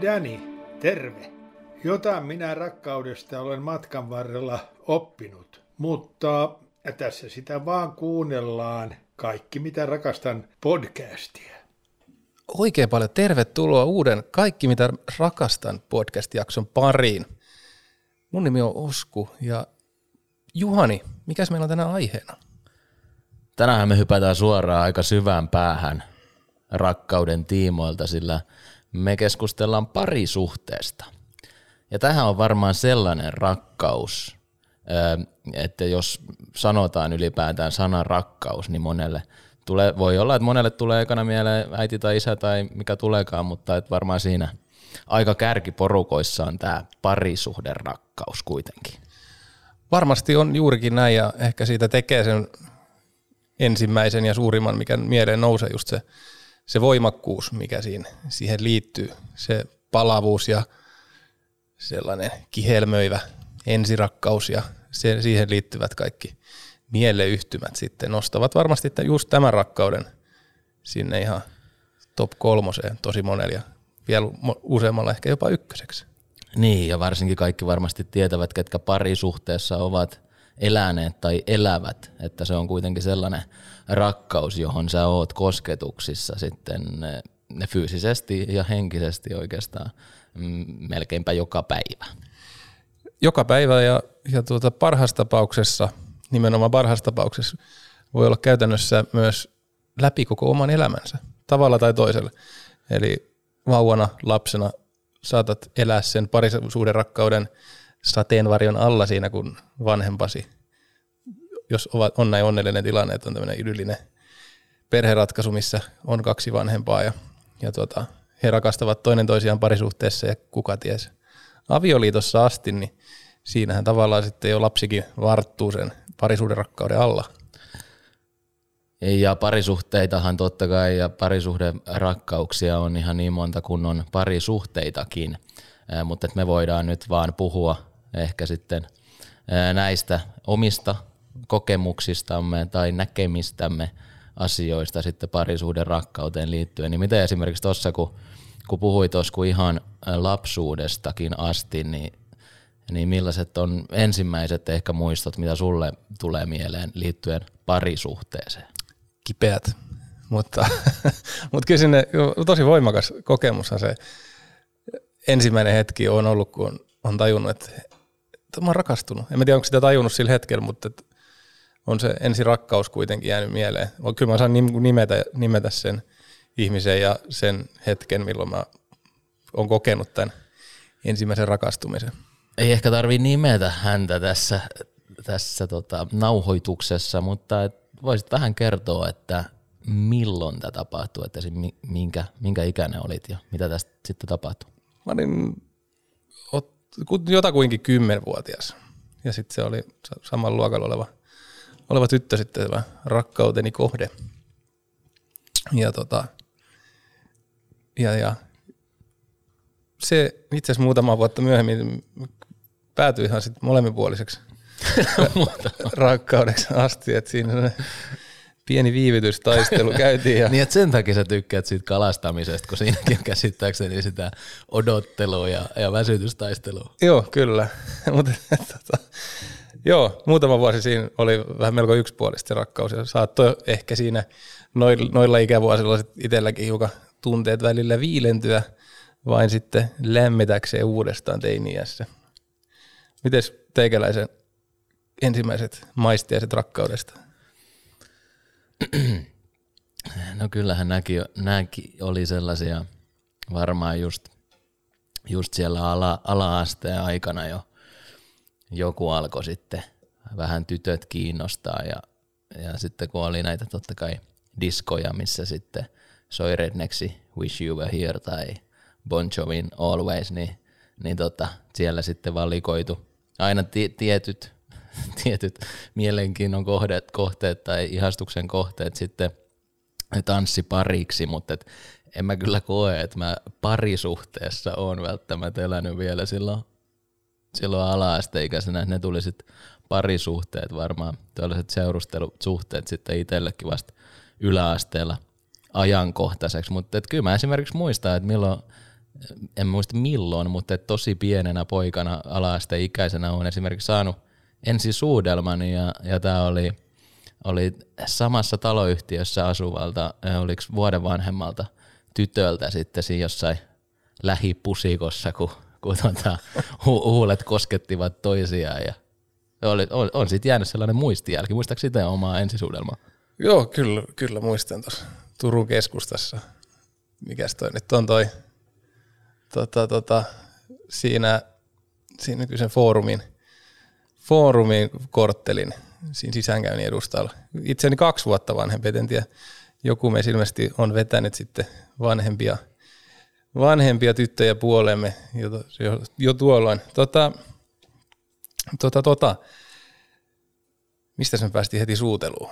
Dani, terve. Jotain minä rakkaudesta olen matkan varrella oppinut, mutta tässä sitä vaan kuunnellaan kaikki mitä rakastan podcastia. Oikein paljon tervetuloa uuden Kaikki mitä rakastan podcast-jakson pariin. Mun nimi on Osku ja Juhani, mikäs meillä on tänään aiheena? Tänään me hypätään suoraan aika syvään päähän rakkauden tiimoilta, sillä me keskustellaan parisuhteesta. Ja tähän on varmaan sellainen rakkaus, että jos sanotaan ylipäätään sana rakkaus, niin monelle tulee, voi olla, että monelle tulee ekana mieleen äiti tai isä tai mikä tuleekaan, mutta että varmaan siinä aika kärkiporukoissa on tämä parisuhden rakkaus kuitenkin. Varmasti on juurikin näin ja ehkä siitä tekee sen ensimmäisen ja suurimman, mikä mieleen nousee just se, se voimakkuus, mikä siinä, siihen liittyy. Se palavuus ja sellainen kihelmöivä ensirakkaus ja se, siihen liittyvät kaikki mieleyhtymät sitten nostavat varmasti että just tämän rakkauden sinne ihan top kolmoseen tosi monella ja vielä useammalla ehkä jopa ykköseksi. Niin, ja varsinkin kaikki varmasti tietävät, ketkä parisuhteessa ovat eläneet tai elävät, että se on kuitenkin sellainen rakkaus, johon sä oot kosketuksissa sitten ne fyysisesti ja henkisesti oikeastaan mm, melkeinpä joka päivä. Joka päivä ja, ja tuota parhaassa tapauksessa, nimenomaan parhaassa tapauksessa, voi olla käytännössä myös läpi koko oman elämänsä, tavalla tai toisella. Eli vauvana, lapsena saatat elää sen parisuuden rakkauden sateenvarjon alla siinä, kun vanhempasi, jos on näin onnellinen tilanne, että on tämmöinen idyllinen perheratkaisu, missä on kaksi vanhempaa ja, ja tuota, he rakastavat toinen toisiaan parisuhteessa ja kuka ties avioliitossa asti, niin siinähän tavallaan sitten jo lapsikin varttuu sen parisuuden rakkauden alla. Ja parisuhteitahan totta kai ja parisuhden rakkauksia on ihan niin monta kuin on parisuhteitakin, mutta me voidaan nyt vaan puhua ehkä sitten näistä omista kokemuksistamme tai näkemistämme asioista sitten parisuuden rakkauteen liittyen. Niin miten esimerkiksi tuossa, kun, kun puhuit tuossa ihan lapsuudestakin asti, niin, niin millaiset on ensimmäiset ehkä muistot, mitä sulle tulee mieleen liittyen parisuhteeseen? Kipeät, mutta, mutta kyllä sinne tosi voimakas kokemushan se ensimmäinen hetki on ollut, kun on tajunnut, että mä oon rakastunut. En tiedä, onko sitä tajunnut sillä hetkellä, mutta on se ensi rakkaus kuitenkin jäänyt mieleen. Kyllä mä saan nimetä, nimetä sen ihmisen ja sen hetken, milloin mä oon kokenut tämän ensimmäisen rakastumisen. Ei ehkä tarvi nimetä häntä tässä, tässä tota, nauhoituksessa, mutta et voisit vähän kertoa, että milloin tämä tapahtui, että minkä, minkä ikäinen olit ja mitä tästä sitten tapahtui? Mä olin jotakuinkin kymmenvuotias ja sitten se oli saman luokalla oleva – oleva tyttö sitten tämä rakkauteni kohde. Ja, tota, ja, ja se itse asiassa muutama vuotta myöhemmin päätyi ihan sitten molemminpuoliseksi rakkaudeksi asti, että siinä pieni viivytystaistelu käytiin. Ja... niin, että sen takia sä tykkäät siitä kalastamisesta, kun siinäkin on käsittääkseni sitä odottelua ja, ja väsytystaistelua. Joo, kyllä. Mutta tota, Joo, muutama vuosi siinä oli vähän melko yksipuolista se rakkaus ja saattoi ehkä siinä noilla ikävuosilla itselläkin hiukan tunteet välillä viilentyä vain sitten lämmitäkseen uudestaan teiniässä. Mites teikäläisen ensimmäiset maistiaiset rakkaudesta? No kyllähän nämäkin, nämäkin oli sellaisia varmaan just, just siellä ala, ala-asteen aikana jo joku alkoi sitten vähän tytöt kiinnostaa ja, ja sitten kun oli näitä totta kai diskoja, missä sitten soi Rednexi Wish You Were Here tai Bon Jovin Always, niin, niin tota, siellä sitten valikoitu aina t- tietyt, tietyt mielenkiinnon kohteet, kohteet tai ihastuksen kohteet sitten tanssipariksi, mutta et en mä kyllä koe, että mä parisuhteessa on välttämättä elänyt vielä silloin silloin ala-asteikäisenä, ne tuli sitten parisuhteet varmaan, tällaiset seurustelusuhteet sitten itsellekin vasta yläasteella ajankohtaiseksi, mutta kyllä mä esimerkiksi muistan, että milloin en muista milloin, mutta tosi pienenä poikana ala-asteikäisenä on esimerkiksi saanut ensisuudelman ja, ja tämä oli, oli samassa taloyhtiössä asuvalta, oliko vuoden vanhemmalta tytöltä sitten siinä jossain lähipusikossa, kun, kun tuota, hu- huulet koskettivat toisiaan ja oli, on, on siitä jäänyt sellainen muistijälki. Muistaako sitä omaa ensisuudelmaa? Joo, kyllä, kyllä muistan tuossa Turun keskustassa. Mikäs toi nyt on toi, tota, tota, siinä, siinä nykyisen foorumin, foorumin korttelin siinä sisäänkäynnin edustalla. Itseäni kaksi vuotta vanhempi, en tiedä, joku meistä ilmeisesti on vetänyt sitten vanhempia, vanhempia tyttöjä puolemme jo, jo, jo tuolloin. Tota, tota, tota, mistä sen päästiin heti suuteluun?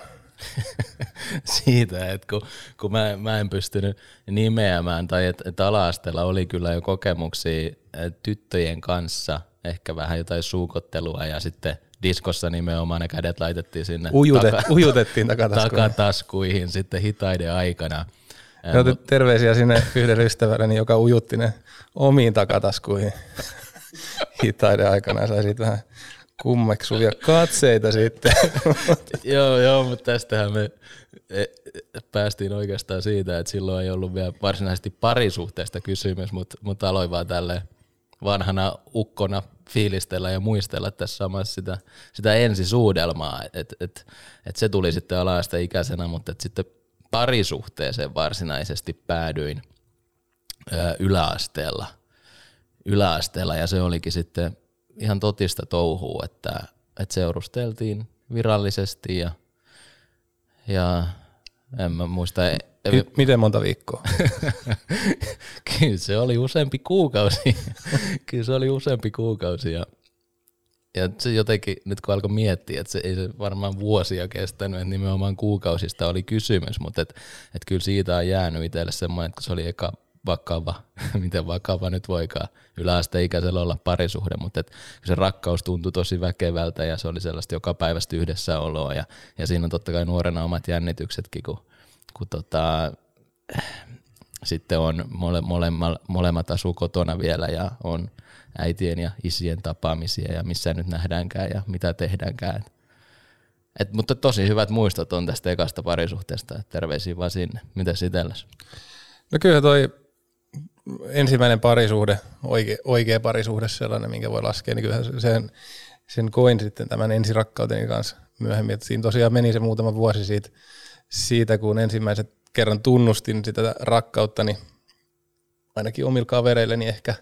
Siitä, että kun, kun mä, mä en pystynyt nimeämään, tai että et ala oli kyllä jo kokemuksia tyttöjen kanssa, ehkä vähän jotain suukottelua ja sitten diskossa nimenomaan ne kädet laitettiin sinne Ujute, taka, ujutettiin takataskuihin. takataskuihin sitten hitaiden aikana. No, mut, terveisiä sinne yhdelle ystävälleni, joka ujutti ne omiin takataskuihin hitaiden aikana. Sai siitä vähän kummeksuvia katseita sitten. joo, joo, mutta tästähän me e, päästiin oikeastaan siitä, että silloin ei ollut vielä varsinaisesti parisuhteesta kysymys, mutta, mutta aloin vaan tälle vanhana ukkona fiilistellä ja muistella tässä samassa sitä, sitä ensisuudelmaa, että et, et, et se tuli sitten alaista ikäisenä, mutta et sitten parisuhteeseen varsinaisesti päädyin ö, yläasteella, yläasteella ja se olikin sitten ihan totista touhua, että, että seurusteltiin virallisesti ja, ja en mä muista. M- miten monta viikkoa? Kyllä se oli useampi kuukausi. Kyllä se oli useampi kuukausi ja, ja se jotenkin, nyt kun alkoi miettiä, että se ei se varmaan vuosia kestänyt, että nimenomaan kuukausista oli kysymys, mutta et, et kyllä siitä on jäänyt itselle semmoinen, että se oli eka vakava, miten vakava nyt voikaan yläasteikäisellä olla parisuhde, mutta et se rakkaus tuntui tosi väkevältä ja se oli sellaista joka päivästä yhdessäoloa ja, ja siinä on totta kai nuorena omat jännityksetkin, kun, kun tota, sitten on mole, molemmat, molemmat asuu kotona vielä ja on äitien ja isien tapaamisia ja missä nyt nähdäänkään ja mitä tehdäänkään. Et, mutta tosi hyvät muistot on tästä ekasta parisuhteesta, että terveisiä vaan sinne. Mitä sitelläs? No kyllä toi ensimmäinen parisuhde, oikea, oikea parisuhde sellainen, minkä voi laskea, niin kyllähän sen, sen koin sitten tämän ensirakkauteni kanssa myöhemmin. Että siinä tosiaan meni se muutama vuosi siitä, siitä, kun ensimmäiset kerran tunnustin sitä rakkautta, niin ainakin omilla kavereilleni ehkä,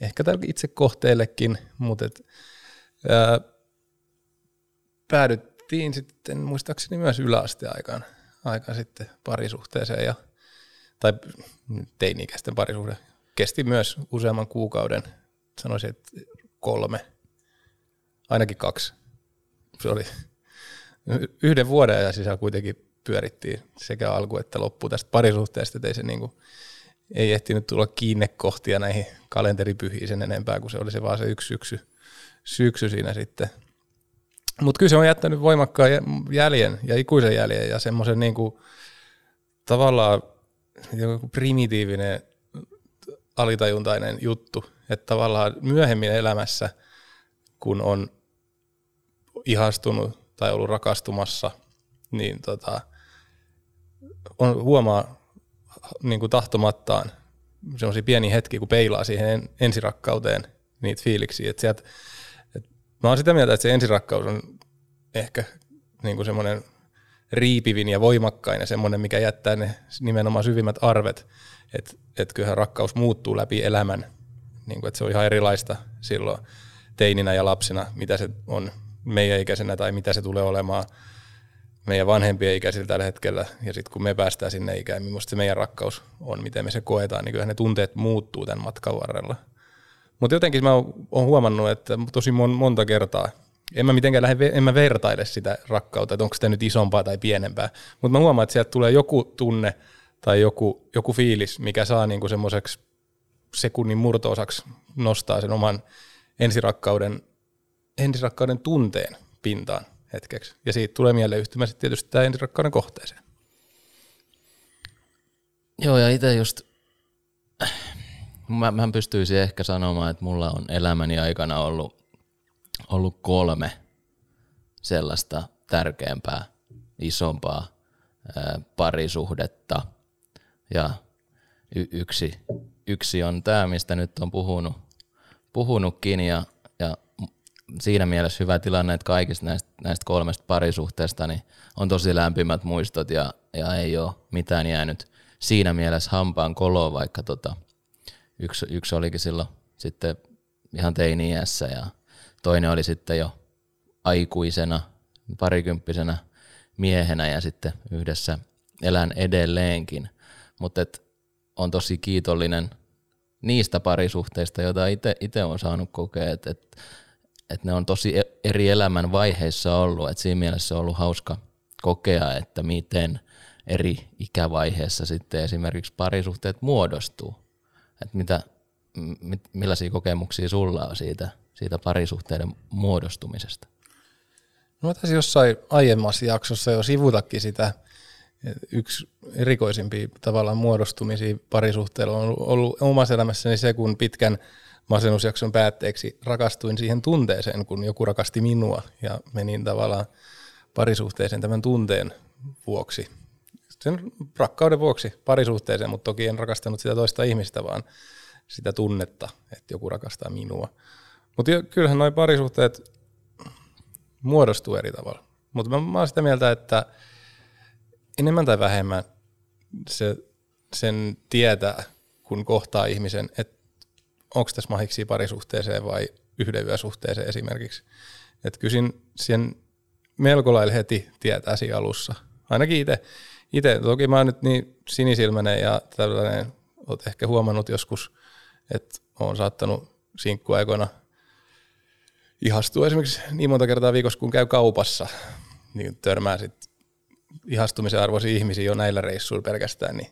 ehkä itse kohteellekin, mutta et, ää, päädyttiin sitten muistaakseni myös yläasteaikaan aikaan sitten parisuhteeseen ja – tai teini-ikäisten parisuhde kesti myös useamman kuukauden, sanoisin, että kolme, ainakin kaksi. Se oli yhden vuoden ajan sisällä kuitenkin pyörittiin sekä alku että loppu tästä parisuhteesta, että ei se niinku, ei ehtinyt tulla kiinnekohtia näihin kalenteripyhiin sen enempää, kun se oli se vaan se yksi syksy, syksy siinä sitten. Mutta kyllä se on jättänyt voimakkaan jäljen ja ikuisen jäljen ja semmoisen niinku, tavallaan joku primitiivinen alitajuntainen juttu, että tavallaan myöhemmin elämässä, kun on ihastunut tai ollut rakastumassa, niin tota, on, huomaa niin kuin tahtomattaan semmoisia pieniä hetkiä, kun peilaa siihen ensirakkauteen niitä fiiliksiä. Et sieltä, et mä oon sitä mieltä, että se ensirakkaus on ehkä niin kuin semmoinen riipivin ja voimakkain ja semmoinen, mikä jättää ne nimenomaan syvimmät arvet, että et kyllähän rakkaus muuttuu läpi elämän, niin kuin, että se on ihan erilaista silloin teininä ja lapsena, mitä se on meidän ikäisenä tai mitä se tulee olemaan meidän vanhempien ikäisillä tällä hetkellä. Ja sitten kun me päästään sinne ikään, millaista se meidän rakkaus on, miten me se koetaan, niin kyllähän ne tunteet muuttuu tämän matkan varrella. Mutta jotenkin mä oon huomannut, että tosi monta kertaa en mä mitenkään lähde, en mä vertaile sitä rakkautta, että onko sitä nyt isompaa tai pienempää, mutta mä huomaan, että sieltä tulee joku tunne tai joku, joku fiilis, mikä saa niinku semmoiseksi sekunnin murtoosaksi nostaa sen oman ensirakkauden, ensirakkauden tunteen pintaan hetkeksi. Ja siitä tulee mieleen yhtymä sitten tietysti tämä ensirakkauden kohteeseen. Joo, ja itse just mä, mä pystyisin ehkä sanomaan, että mulla on elämäni aikana ollut, ollut kolme sellaista tärkeämpää, isompaa ää, parisuhdetta. Ja y- yksi, yksi on tämä, mistä nyt on puhunut, puhunutkin ja, ja siinä mielessä hyvä tilanne, että kaikista näistä, näistä kolmesta parisuhteesta niin on tosi lämpimät muistot ja, ja ei ole mitään jäänyt siinä mielessä hampaan koloon, vaikka tota, yksi, yksi olikin silloin sitten ihan teini-iässä ja toinen oli sitten jo aikuisena, parikymppisenä miehenä ja sitten yhdessä elän edelleenkin. Mutta on tosi kiitollinen niistä parisuhteista, joita itse on saanut kokea, että et, et ne on tosi e-, eri elämän vaiheissa ollut, että siinä mielessä on ollut hauska kokea, että miten eri ikävaiheessa sitten esimerkiksi parisuhteet muodostuu. Että mitä, mit, millaisia kokemuksia sulla on siitä, siitä parisuhteiden muodostumisesta? No mä taisin jossain aiemmassa jaksossa jo sivutakin sitä, yksi erikoisimpia tavallaan muodostumisia parisuhteella on ollut omassa elämässäni se, kun pitkän masennusjakson päätteeksi rakastuin siihen tunteeseen, kun joku rakasti minua ja menin tavallaan parisuhteeseen tämän tunteen vuoksi. Sen rakkauden vuoksi parisuhteeseen, mutta toki en rakastanut sitä toista ihmistä, vaan sitä tunnetta, että joku rakastaa minua. Mutta kyllähän nuo parisuhteet muodostuu eri tavalla. Mutta mä, mä oon sitä mieltä, että enemmän tai vähemmän se, sen tietää, kun kohtaa ihmisen, että onko tässä mahiksi parisuhteeseen vai yhden yösuhteeseen esimerkiksi. Että kysin sen melko lailla heti tietää siinä alussa. Ainakin itse. Itse, toki mä oon nyt niin sinisilmäinen ja tällainen, oot ehkä huomannut joskus, että oon saattanut sinkkuaikoina ihastua esimerkiksi niin monta kertaa viikossa, kun käy kaupassa, niin törmää sitten ihastumisen arvoisia ihmisiä jo näillä reissuilla pelkästään, niin,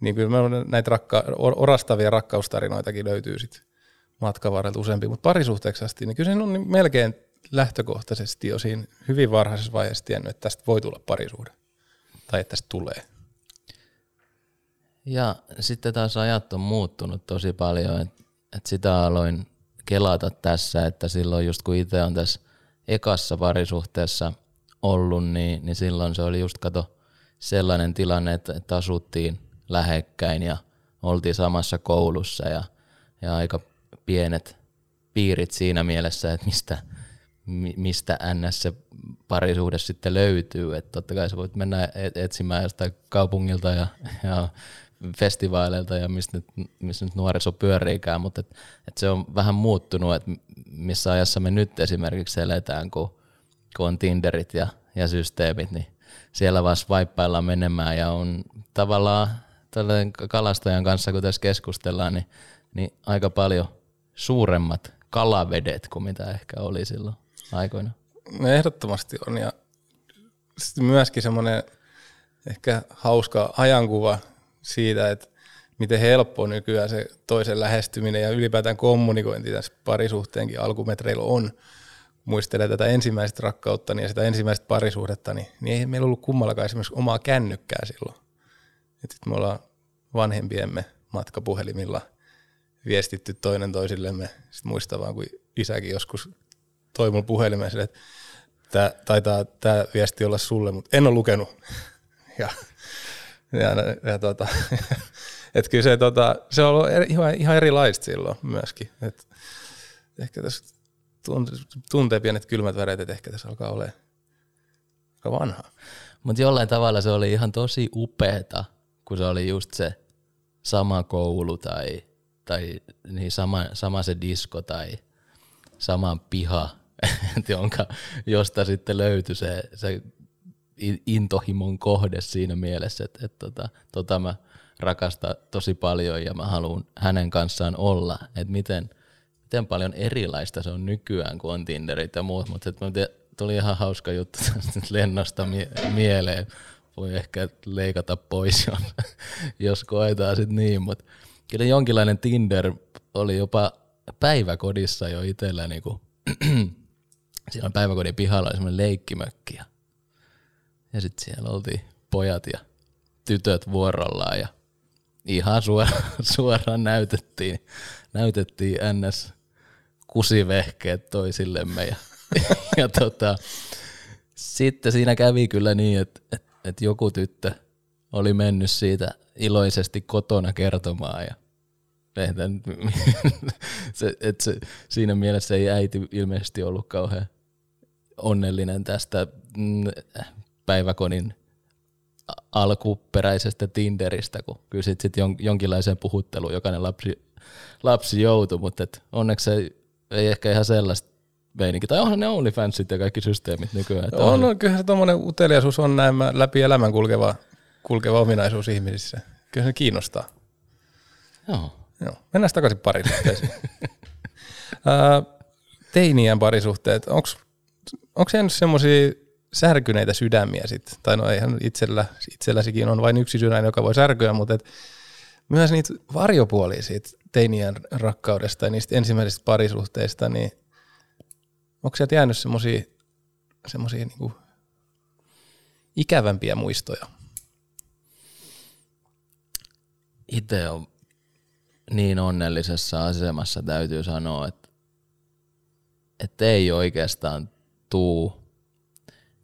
niin kyllä näitä rakka, orastavia rakkaustarinoitakin löytyy sitten matkan varrelta useampi, mutta parisuhteeksi asti, niin kyllä se on melkein lähtökohtaisesti jo siinä hyvin varhaisessa vaiheessa tiennyt, että tästä voi tulla parisuhde, tai että tästä tulee. Ja sitten taas ajat on muuttunut tosi paljon, että, että sitä aloin kelata tässä, että silloin just kun itse on tässä ekassa parisuhteessa ollut, niin, niin silloin se oli just kato sellainen tilanne, että, että asuttiin lähekkäin ja oltiin samassa koulussa ja, ja aika pienet piirit siinä mielessä, että mistä, mistä ns. se parisuhde sitten löytyy. Että totta kai sä voit mennä etsimään jostain kaupungilta ja, ja festivaaleilta ja mistä nyt, missä nyt nuoriso pyöriikään, mutta et, et se on vähän muuttunut, että missä ajassa me nyt esimerkiksi eletään, kun, kun on Tinderit ja, ja systeemit, niin siellä vaan swipeaillaan menemään ja on tavallaan kalastajan kanssa, kun tässä keskustellaan, niin, niin aika paljon suuremmat kalavedet kuin mitä ehkä oli silloin aikoina. No ehdottomasti on ja sitten myöskin semmoinen ehkä hauska ajankuva siitä, että miten helppo nykyään se toisen lähestyminen ja ylipäätään kommunikointi tässä parisuhteenkin alkumetreillä on. Muistelee tätä ensimmäistä rakkautta ja sitä ensimmäistä parisuhdetta, niin, niin ei meillä ollut kummallakaan esimerkiksi omaa kännykkää silloin. Sitten me ollaan vanhempiemme matkapuhelimilla viestitty toinen toisillemme. Sitten muistan vaan, kun isäkin joskus toi mun puhelimeen sille, että tämä taitaa tämä viesti olla sulle, mutta en ole lukenut. Ja ja, ja tota, et kyllä se, tota, se on ollut ihan, ihan erilaista silloin myöskin. Et ehkä tässä tuntee pienet kylmät väreet, että ehkä tässä alkaa olla aika vanha. Mutta jollain tavalla se oli ihan tosi upeeta, kun se oli just se sama koulu tai, tai niin sama, sama se disko tai sama piha, jonka, josta sitten löytyi se, se intohimon kohde siinä mielessä, että, että tota, tota mä rakastan tosi paljon ja mä haluan hänen kanssaan olla, että miten, miten paljon erilaista se on nykyään, kun on Tinderit ja muut, mutta tuli ihan hauska juttu tästä lennosta mie- mieleen, voi ehkä leikata pois, jos, koetaan sitten niin, mutta kyllä jonkinlainen Tinder oli jopa päiväkodissa jo itsellä, niin kuin, siellä on päiväkodin pihalla semmoinen leikkimökki ja ja sitten siellä oltiin pojat ja tytöt vuorollaan ja ihan suoraan, suoraan näytettiin, näytettiin NS. kusivehkeet toisillemme ja, ja tota, sitten siinä kävi kyllä niin, että, että, että joku tyttö oli mennyt siitä iloisesti kotona kertomaan ja että se, että se, siinä mielessä ei äiti ilmeisesti ollut kauhean onnellinen tästä mm, päiväkonin alkuperäisestä Tinderistä, kun kyllä sitten sit jonkinlaiseen puhutteluun jokainen lapsi, lapsi joutui, mutta et onneksi se ei ehkä ihan sellaista meininki. Tai onhan ne OnlyFansit ja kaikki systeemit nykyään. Että on, on, kyllä tuommoinen uteliaisuus on näin läpi elämän kulkeva, kulkeva ominaisuus ihmisissä. Kyllä se kiinnostaa. Joo. Joo. Mennään takaisin parisuhteisiin. Teiniän parisuhteet, onko jäänyt semmoisia särkyneitä sydämiä sitten? Tai no eihän itsellä, itselläsikin on vain yksi sydän, joka voi särkyä, mutta et myös niitä varjopuolia siitä teinien rakkaudesta ja niistä ensimmäisistä parisuhteista, niin onko sieltä jäänyt semmoisia niinku ikävämpiä muistoja? Itse on niin onnellisessa asemassa täytyy sanoa, että, että ei oikeastaan tuu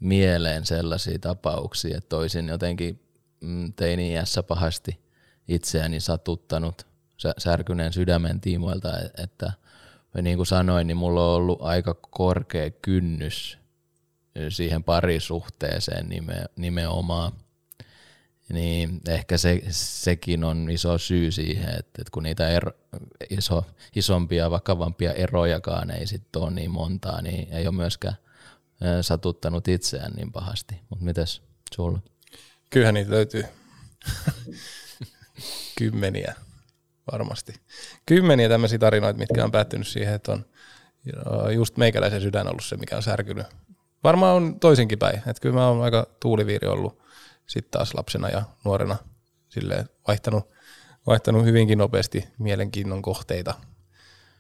mieleen sellaisia tapauksia, että olisin jotenkin mm, teini-iässä pahasti itseäni satuttanut särkyneen sydämen tiimoilta, että niin kuin sanoin, niin mulla on ollut aika korkea kynnys siihen parisuhteeseen nimenomaan niin ehkä se, sekin on iso syy siihen, että, että kun niitä ero, iso, isompia, vakavampia erojakaan ei sitten ole niin montaa, niin ei ole myöskään satuttanut itseään niin pahasti. Mutta mitäs sulla? Kyllähän niitä löytyy kymmeniä varmasti. Kymmeniä tämmöisiä tarinoita, mitkä on päättynyt siihen, että on just meikäläisen sydän ollut se, mikä on särkynyt. Varmaan on toisinkin päin. Että kyllä mä oon aika tuuliviiri ollut sitten taas lapsena ja nuorena silleen vaihtanut, vaihtanut hyvinkin nopeasti mielenkiinnon kohteita.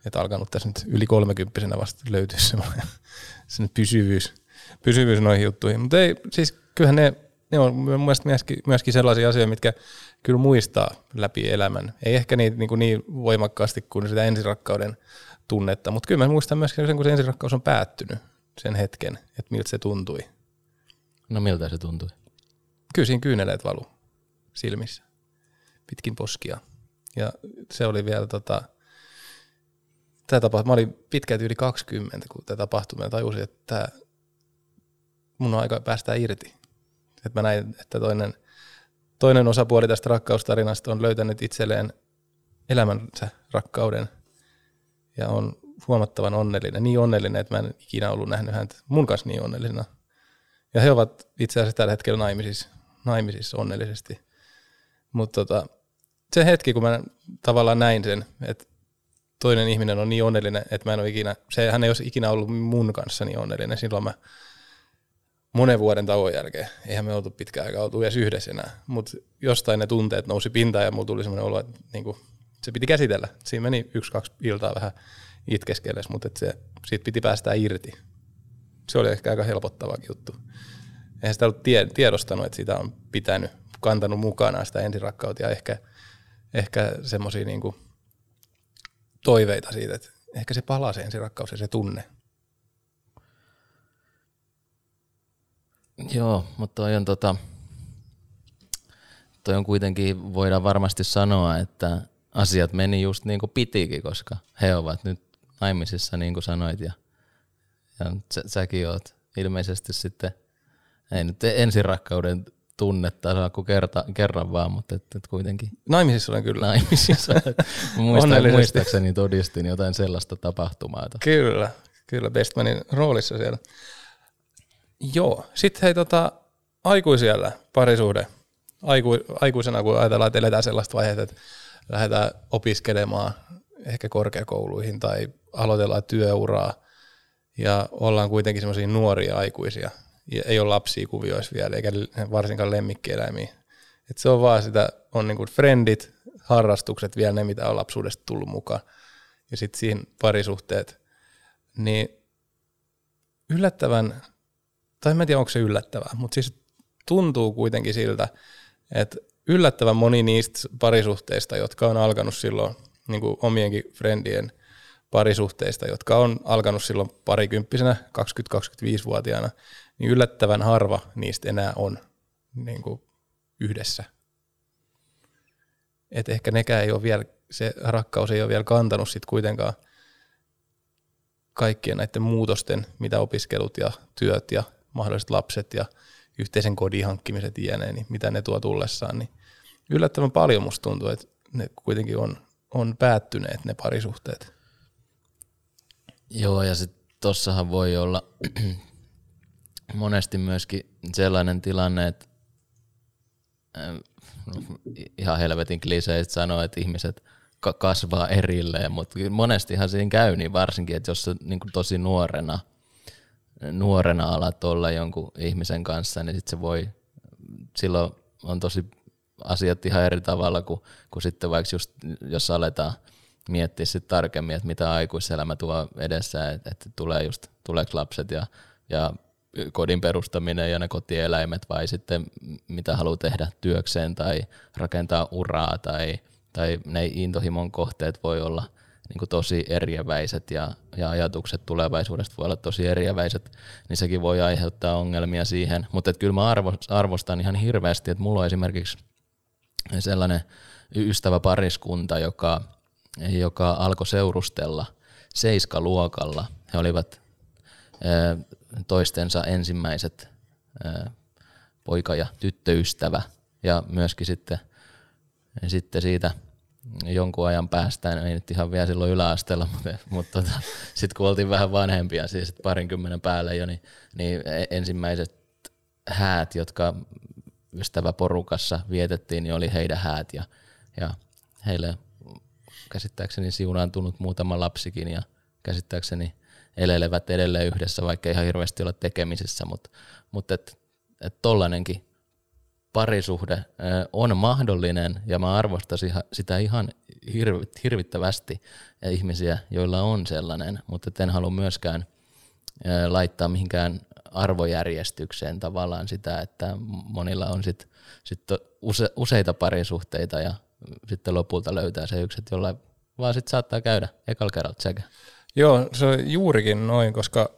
Että alkanut tässä nyt yli kolmekymppisenä vasta löytyä semmoinen, semmoinen pysyvyys, pysyvyys noihin juttuihin. Mutta ei, siis kyllähän ne, ne on mun mielestä myöskin, myöskin sellaisia asioita, mitkä kyllä muistaa läpi elämän. Ei ehkä niin, niin, kuin niin voimakkaasti kuin sitä ensirakkauden tunnetta, mutta kyllä mä muistan myöskin sen, kun se ensirakkaus on päättynyt sen hetken, että miltä se tuntui. No miltä se tuntui? Kyllä siinä kyyneleet valu silmissä pitkin poskia. Ja se oli vielä tota, tämä tapahtui, mä olin pitkälti yli 20, kun tämä tapahtui, mä tajusin, että tämä, mun on aika päästä irti. Että mä näin, että toinen, toinen osapuoli tästä rakkaustarinasta on löytänyt itselleen elämänsä rakkauden ja on huomattavan onnellinen, niin onnellinen, että mä en ikinä ollut nähnyt häntä mun kanssa niin onnellisena. Ja he ovat itse asiassa tällä hetkellä naimisissa naimisissa onnellisesti. Mutta tota, se hetki, kun mä tavallaan näin sen, että toinen ihminen on niin onnellinen, että mä en ole ikinä, se hän ei olisi ikinä ollut mun kanssa niin onnellinen. Silloin mä monen vuoden tauon jälkeen, eihän me oltu pitkään aikaa oltu edes yhdessä enää, mutta jostain ne tunteet nousi pintaan ja mulla tuli semmoinen olo, että niinku, se piti käsitellä. Siinä meni yksi-kaksi iltaa vähän itkeskelles, mutta se, siitä piti päästä irti. Se oli ehkä aika helpottava juttu eihän sitä ollut tie, tiedostanut, että sitä on pitänyt, kantanut mukana sitä ensirakkautta ja ehkä, ehkä semmoisia niin toiveita siitä, että ehkä se palaa se ensirakkaus ja se tunne. Joo, mutta toi on, tota, toi on kuitenkin, voidaan varmasti sanoa, että asiat meni just niin kuin pitikin, koska he ovat nyt naimisissa, niin kuin sanoit, ja, ja sä, säkin oot ilmeisesti sitten – ei nyt ensirakkauden tunnetta saa kuin kerta, kerran vaan, mutta et, et kuitenkin. Naimisissa olen kyllä. Naimisissa. Muistan, muistaakseni todistin jotain sellaista tapahtumaa. Kyllä, kyllä Bestmanin roolissa siellä. Joo, sitten hei tota, aikuisiellä parisuhde. Aiku, aikuisena kun ajatellaan, että eletään sellaista vaihetta, että lähdetään opiskelemaan ehkä korkeakouluihin tai aloitellaan työuraa ja ollaan kuitenkin semmoisia nuoria aikuisia – ei ole lapsia kuvioissa vielä, eikä varsinkaan lemmikkieläimiä. Et se on vaan sitä, on niinku frendit, harrastukset vielä ne, mitä on lapsuudesta tullut mukaan. Ja sitten siihen parisuhteet. Niin yllättävän, tai en tiedä onko se yllättävää, mutta siis tuntuu kuitenkin siltä, että yllättävän moni niistä parisuhteista, jotka on alkanut silloin niin kuin omienkin friendien parisuhteista, jotka on alkanut silloin parikymppisenä, 20-25-vuotiaana, niin yllättävän harva niistä enää on niin kuin yhdessä. Et ehkä nekään ei ole vielä, se rakkaus ei ole vielä kantanut sit kuitenkaan kaikkien näiden muutosten, mitä opiskelut ja työt ja mahdolliset lapset ja yhteisen kodin hankkimiset jne, niin mitä ne tuo tullessaan, niin yllättävän paljon musta tuntuu, että ne kuitenkin on, on päättyneet ne parisuhteet. Joo, ja sitten tossahan voi olla monesti myöskin sellainen tilanne, että äh, ihan helvetin kliseistä sanoa, että ihmiset kasvaa erilleen, mutta monestihan siinä käy niin varsinkin, että jos sä niin tosi nuorena, nuorena alat olla jonkun ihmisen kanssa, niin sit se voi, silloin on tosi asiat ihan eri tavalla kuin, kuin sitten vaikka just, jos aletaan miettiä sitten tarkemmin, että mitä aikuiselämä tuo edessä, että, että tulee just, tuleeko lapset ja, ja kodin perustaminen ja ne kotieläimet vai sitten mitä haluaa tehdä työkseen tai rakentaa uraa tai, tai ne intohimon kohteet voi olla niin kuin tosi eriäväiset ja, ja ajatukset tulevaisuudesta voi olla tosi eriäväiset, niin sekin voi aiheuttaa ongelmia siihen. Mutta kyllä mä arvostan ihan hirveästi, että mulla on esimerkiksi sellainen ystävä pariskunta, joka, joka alkoi seurustella seiskaluokalla. He olivat toistensa ensimmäiset poika- ja tyttöystävä ja myöskin sitten, sitten siitä jonkun ajan päästä, ei nyt ihan vielä silloin yläasteella, mutta, mutta tota, sitten kun oltiin vähän vanhempia, siis parinkymmenen päälle jo, niin, niin e, ensimmäiset häät, jotka ystäväporukassa vietettiin, niin oli heidän häät ja, ja heille käsittääkseni siunaantunut muutama lapsikin ja käsittääkseni elelevät edelleen yhdessä, vaikka ihan hirveästi olla tekemisissä, mutta, mutta et, et tollanenkin parisuhde on mahdollinen ja mä arvostan sitä ihan hirvittävästi ihmisiä, joilla on sellainen, mutta en halua myöskään laittaa mihinkään arvojärjestykseen tavallaan sitä, että monilla on sit, sit use, useita parisuhteita ja sitten lopulta löytää se yksi, jolla vaan sitten saattaa käydä ekalla kerralla tsekä. Joo, se on juurikin noin, koska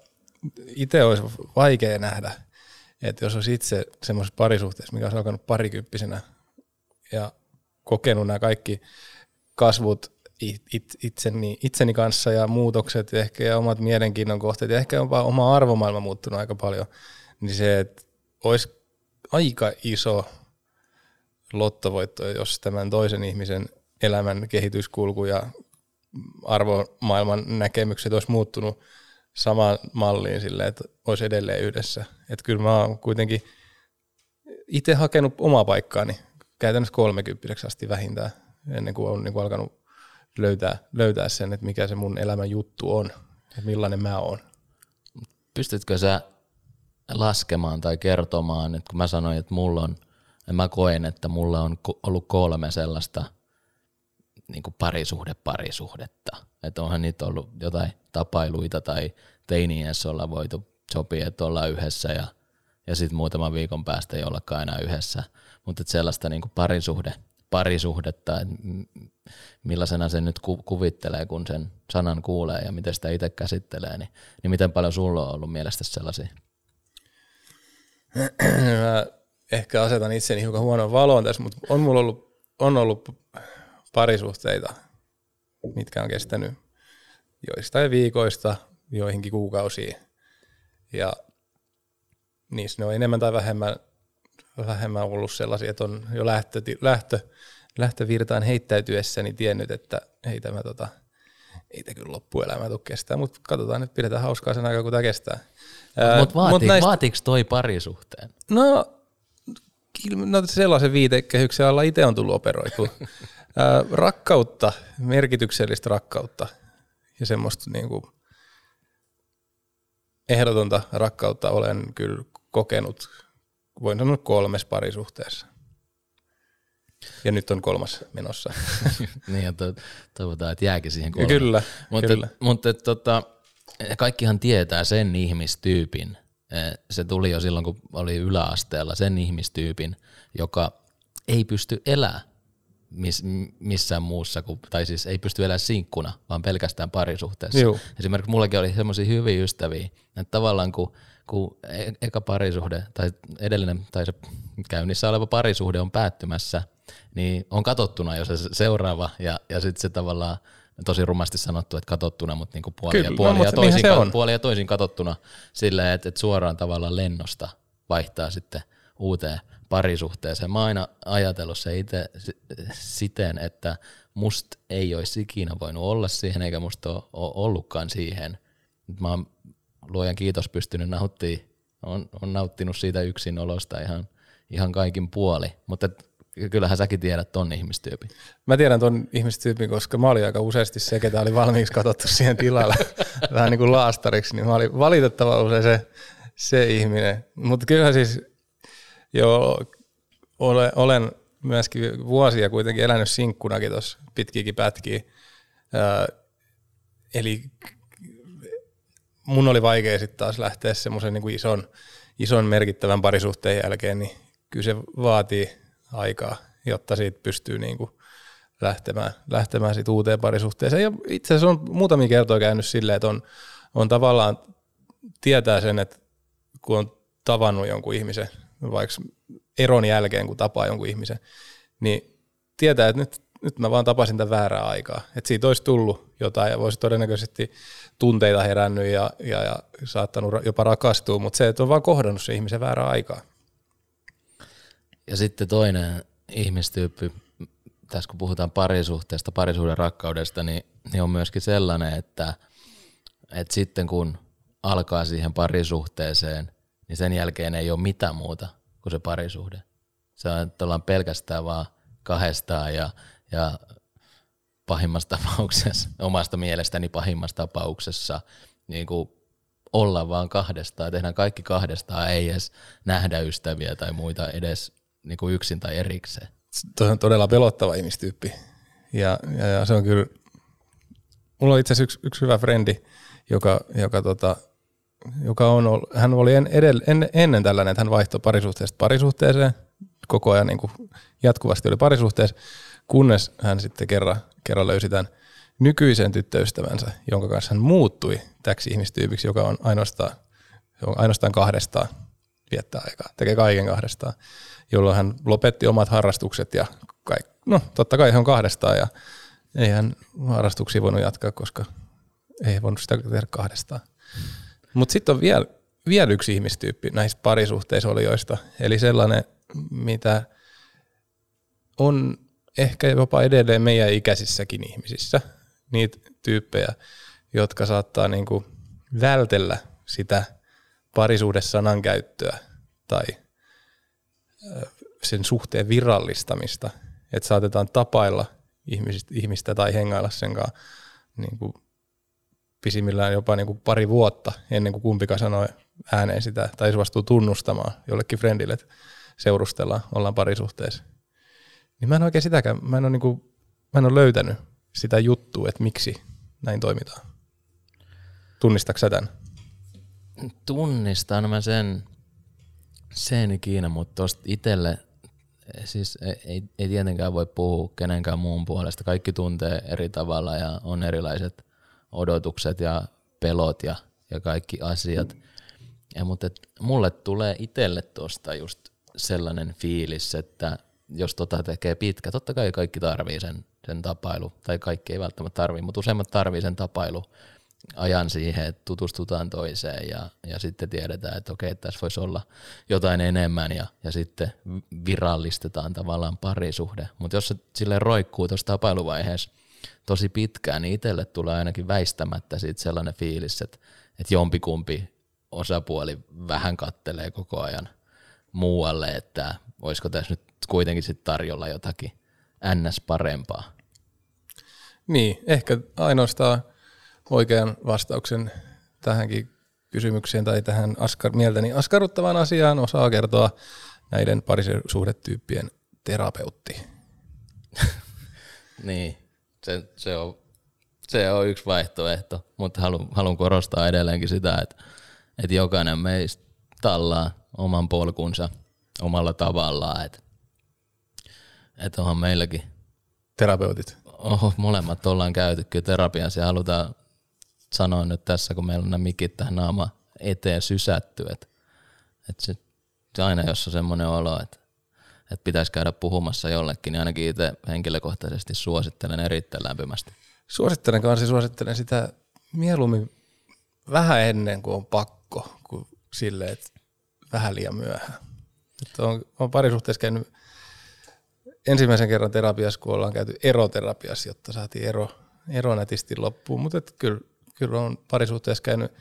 itse olisi vaikea nähdä, että jos olisi itse semmoisessa parisuhteessa, mikä olisi alkanut parikymppisenä ja kokenut nämä kaikki kasvut it, it, itseni, itseni kanssa ja muutokset ehkä ja omat mielenkiinnon kohteet ja ehkä jopa oma arvomaailma muuttunut aika paljon, niin se, että olisi aika iso lottovoitto, jos tämän toisen ihmisen elämän kehityskulku ja arvomaailman näkemykset olisi muuttunut samaan malliin sille, että olisi edelleen yhdessä. Että kyllä mä oon kuitenkin itse hakenut omaa paikkaani käytännössä 30 asti vähintään, ennen kuin on niin kuin alkanut löytää, löytää sen, että mikä se mun elämän juttu on, että millainen mä oon. Pystytkö sä laskemaan tai kertomaan, että kun mä sanoin, että mulla on, mä koen, että mulla on ollut kolme sellaista – niin kuin parisuhde parisuhdetta. Että onhan niitä ollut jotain tapailuita tai teiniässä olla voitu sopia, että ollaan yhdessä ja, ja sitten muutaman viikon päästä ei ollakaan enää yhdessä. Mutta sellaista niin kuin parisuhde, parisuhdetta, että millaisena se nyt ku, kuvittelee, kun sen sanan kuulee ja miten sitä itse käsittelee, niin, niin miten paljon sulla on ollut mielestä sellaisia? Mä ehkä asetan itseni hiukan huonoon valoon tässä, mutta on mulla ollut, on ollut parisuhteita, mitkä on kestänyt joistain viikoista joihinkin kuukausiin. Ja niissä ne on enemmän tai vähemmän, vähemmän ollut sellaisia, että on jo lähtö, lähtö, lähtövirtaan heittäytyessäni tiennyt, että ei tämä tota, ei tämä kyllä loppuelämä tule kestää, mutta katsotaan nyt, pidetään hauskaa sen aikaa, kun tämä kestää. Mutta vaati, mut näistä, vaatiiko toi parisuhteen? No, no sellaisen viitekehyksen alla itse on tullut operoitua. rakkautta, merkityksellistä rakkautta ja semmoista niin kuin ehdotonta rakkautta olen kyllä kokenut, voin sanoa kolmes parisuhteessa. Ja nyt on kolmas menossa. niin, ja toivotaan, että jääkin siihen kolme. Kyllä, mutta, kyllä. Mutta tota, kaikkihan tietää sen ihmistyypin, se tuli jo silloin, kun oli yläasteella, sen ihmistyypin, joka ei pysty elää miss, missään muussa, kuin, tai siis ei pysty elämään sinkkuna, vaan pelkästään parisuhteessa. Juu. Esimerkiksi mullakin oli semmoisia hyviä ystäviä, että tavallaan kun, kun e- eka parisuhde tai edellinen tai se käynnissä oleva parisuhde on päättymässä, niin on katottuna jo se seuraava ja, ja sitten se tavallaan tosi rumasti sanottu, että katottuna, mutta niinku puoli, Kyllä, ja, puoli, no, ja toisin, se on. puoli ja toisin katottuna silleen, että, että suoraan tavallaan lennosta vaihtaa sitten uuteen parisuhteeseen. Mä oon aina ajatellut se itse si- siten, että musta ei olisi ikinä voinut olla siihen, eikä musta ole, ollutkaan siihen. Nyt Mä oon luojan kiitos pystynyt nauttimaan, on, on nauttinut siitä yksin olosta ihan, ihan kaikin puoli, mutta kyllähän säkin tiedät ton ihmistyypin. Mä tiedän ton ihmistyypin, koska mä olin aika useasti se, ketä oli valmiiksi katsottu siihen tilalle vähän niin kuin laastariksi, niin mä olin valitettava usein se, se ihminen. Mutta kyllähän siis jo ole, olen myöskin vuosia kuitenkin elänyt sinkkunakin tuossa pitkiäkin pätkiä. Ää, eli mun oli vaikea sitten taas lähteä semmoisen niin ison, ison merkittävän parisuhteen jälkeen, niin kyllä se vaatii aikaa, jotta siitä pystyy niin kuin lähtemään, lähtemään sit uuteen parisuhteeseen. Ja itse asiassa on muutamia kertoja käynyt silleen, että on, on tavallaan tietää sen, että kun on tavannut jonkun ihmisen, vaikka eron jälkeen, kun tapaa jonkun ihmisen, niin tietää, että nyt, nyt mä vaan tapasin tämän väärää aikaa. Että siitä olisi tullut jotain ja voisi todennäköisesti tunteita herännyt ja, ja, ja saattanut jopa rakastua, mutta se, että on vaan kohdannut se ihmisen väärää aikaa. Ja sitten toinen ihmistyyppi, tässä kun puhutaan parisuhteesta, parisuuden rakkaudesta, niin, niin on myöskin sellainen, että, että sitten kun alkaa siihen parisuhteeseen, niin sen jälkeen ei ole mitään muuta kuin se parisuhde. Se on, että ollaan pelkästään vaan kahdestaan ja, ja pahimmassa tapauksessa, omasta mielestäni pahimmassa tapauksessa, niin kuin olla vaan kahdestaan, tehdään kaikki kahdestaan, ei edes nähdä ystäviä tai muita edes niin kuin yksin tai erikseen. Toi on todella pelottava ihmistyyppi. Ja, ja, ja se on kyllä, mulla on itse asiassa yksi, yksi hyvä frendi, joka, joka, tota, joka on ollut, hän oli en, edell, en, ennen tällainen, että hän vaihtoi parisuhteesta parisuhteeseen, koko ajan niin kuin jatkuvasti oli parisuhteessa, kunnes hän sitten kerran, kerran löysi tämän nykyisen tyttöystävänsä, jonka kanssa hän muuttui täksi ihmistyypiksi, joka on ainoastaan, ainoastaan kahdestaan viettää aikaa, tekee kaiken kahdestaan, jolloin hän lopetti omat harrastukset ja kaik, no totta kai hän on kahdestaan ja ei hän harrastuksia voinut jatkaa, koska ei voinut sitä tehdä kahdestaan. Mutta sitten on vielä, vielä yksi ihmistyyppi näissä parisuhteissa olijoista, eli sellainen, mitä on ehkä jopa edelleen meidän ikäisissäkin ihmisissä, niitä tyyppejä, jotka saattaa niinku vältellä sitä parisuhdesanan käyttöä tai sen suhteen virallistamista, että saatetaan tapailla ihmistä, ihmistä tai hengailla sen kanssa niin kuin pisimmillään jopa niin kuin pari vuotta ennen kuin kumpikaan sanoi ääneen sitä tai suostuu tunnustamaan jollekin friendille, että seurustellaan, ollaan parisuhteessa. Niin mä en oikein sitäkään, mä en ole, niin kuin, mä en ole löytänyt sitä juttua, että miksi näin toimitaan. Tunnistatko sä tämän? Tunnistan mä sen, sen ikinä, mutta tosta itselle, siis ei, ei, ei tietenkään voi puhua kenenkään muun puolesta. Kaikki tuntee eri tavalla ja on erilaiset odotukset ja pelot ja, ja kaikki asiat. Ja, mutta et, mulle tulee itselle tuosta just sellainen fiilis, että jos tota tekee pitkä, totta kai kaikki tarvii sen, sen tapailu, tai kaikki ei välttämättä tarvii, mutta useimmat tarvii sen tapailu ajan siihen, että tutustutaan toiseen ja, ja sitten tiedetään, että okei, tässä voisi olla jotain enemmän ja, ja sitten virallistetaan tavallaan parisuhde. Mutta jos se silleen roikkuu tuossa tapailuvaiheessa tosi pitkään, niin itselle tulee ainakin väistämättä siitä sellainen fiilis, että, että jompikumpi osapuoli vähän kattelee koko ajan muualle, että olisiko tässä nyt kuitenkin sit tarjolla jotakin ns. parempaa. Niin, ehkä ainoastaan oikean vastauksen tähänkin kysymykseen tai tähän askar, mieltäni askarruttavaan asiaan osaa kertoa näiden parisuhdetyyppien terapeutti. Niin, se, se, on, se on yksi vaihtoehto, mutta haluan, haluan korostaa edelleenkin sitä, että, että jokainen meistä tallaa oman polkunsa omalla tavallaan, että että onhan meilläkin, Terapeutit. oho, molemmat ollaan käyty kyllä terapiassa ja halutaan sanoa nyt tässä, kun meillä on nämä mikit tähän naama eteen sysätty, että, että se, se aina jos on semmoinen olo, että, että pitäisi käydä puhumassa jollekin, niin ainakin itse henkilökohtaisesti suosittelen erittäin lämpimästi. Suosittelen kanssa, suosittelen sitä mieluummin vähän ennen kuin on pakko, kuin silleen, että vähän liian myöhään. Että on, on parisuhteessa käynyt ensimmäisen kerran terapiassa, kun ollaan käyty eroterapiassa, jotta saatiin ero, ero nätisti loppuun. Mutta kyllä, kyllä on parisuhteessa käynyt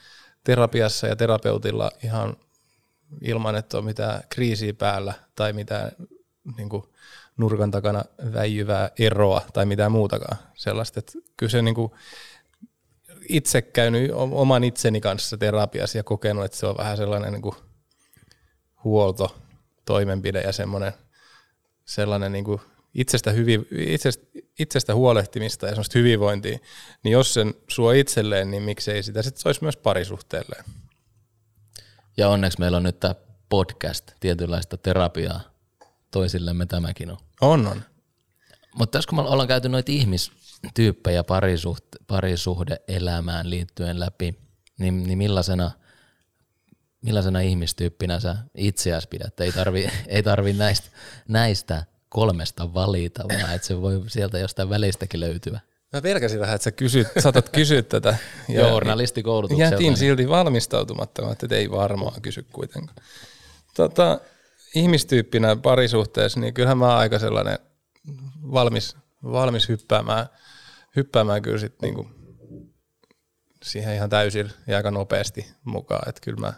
terapiassa ja terapeutilla ihan ilman, että on mitään kriisiä päällä tai mitään niin kuin nurkan takana väijyvää eroa tai mitään muutakaan sellaista. Että kyllä se niin kuin, itse käynyt oman itseni kanssa terapiassa ja kokenut, että se on vähän sellainen niin kuin huoltotoimenpide ja semmoinen sellainen niin kuin itsestä, hyvi, itsestä, itsestä huolehtimista ja semmoista hyvinvointia, niin jos sen suo itselleen, niin miksei sitä sitten olisi myös parisuhteelleen. Ja onneksi meillä on nyt tämä podcast, tietynlaista terapiaa toisillemme tämäkin on. On, on. Mutta tässä kun me ollaan käyty noita ihmistyyppejä parisuhte, parisuhde-elämään liittyen läpi, niin, niin millaisena, millaisena ihmistyyppinä sä itseäsi pidät? Ei tarvi, ei tarvi näistä, näistä kolmesta valita, vaan että se voi sieltä jostain välistäkin löytyä. Mä pelkäsin vähän, että sä kysyt, saatat kysyä tätä. Ja Journalistikoulutukselta. Jätin silti valmistautumatta, että ei varmaan kysy kuitenkaan. Tota, ihmistyyppinä parisuhteessa, niin kyllähän mä oon aika sellainen valmis, valmis hyppäämään, hyppäämään kyllä sit niinku siihen ihan täysin ja aika nopeasti mukaan. Että kyllä mä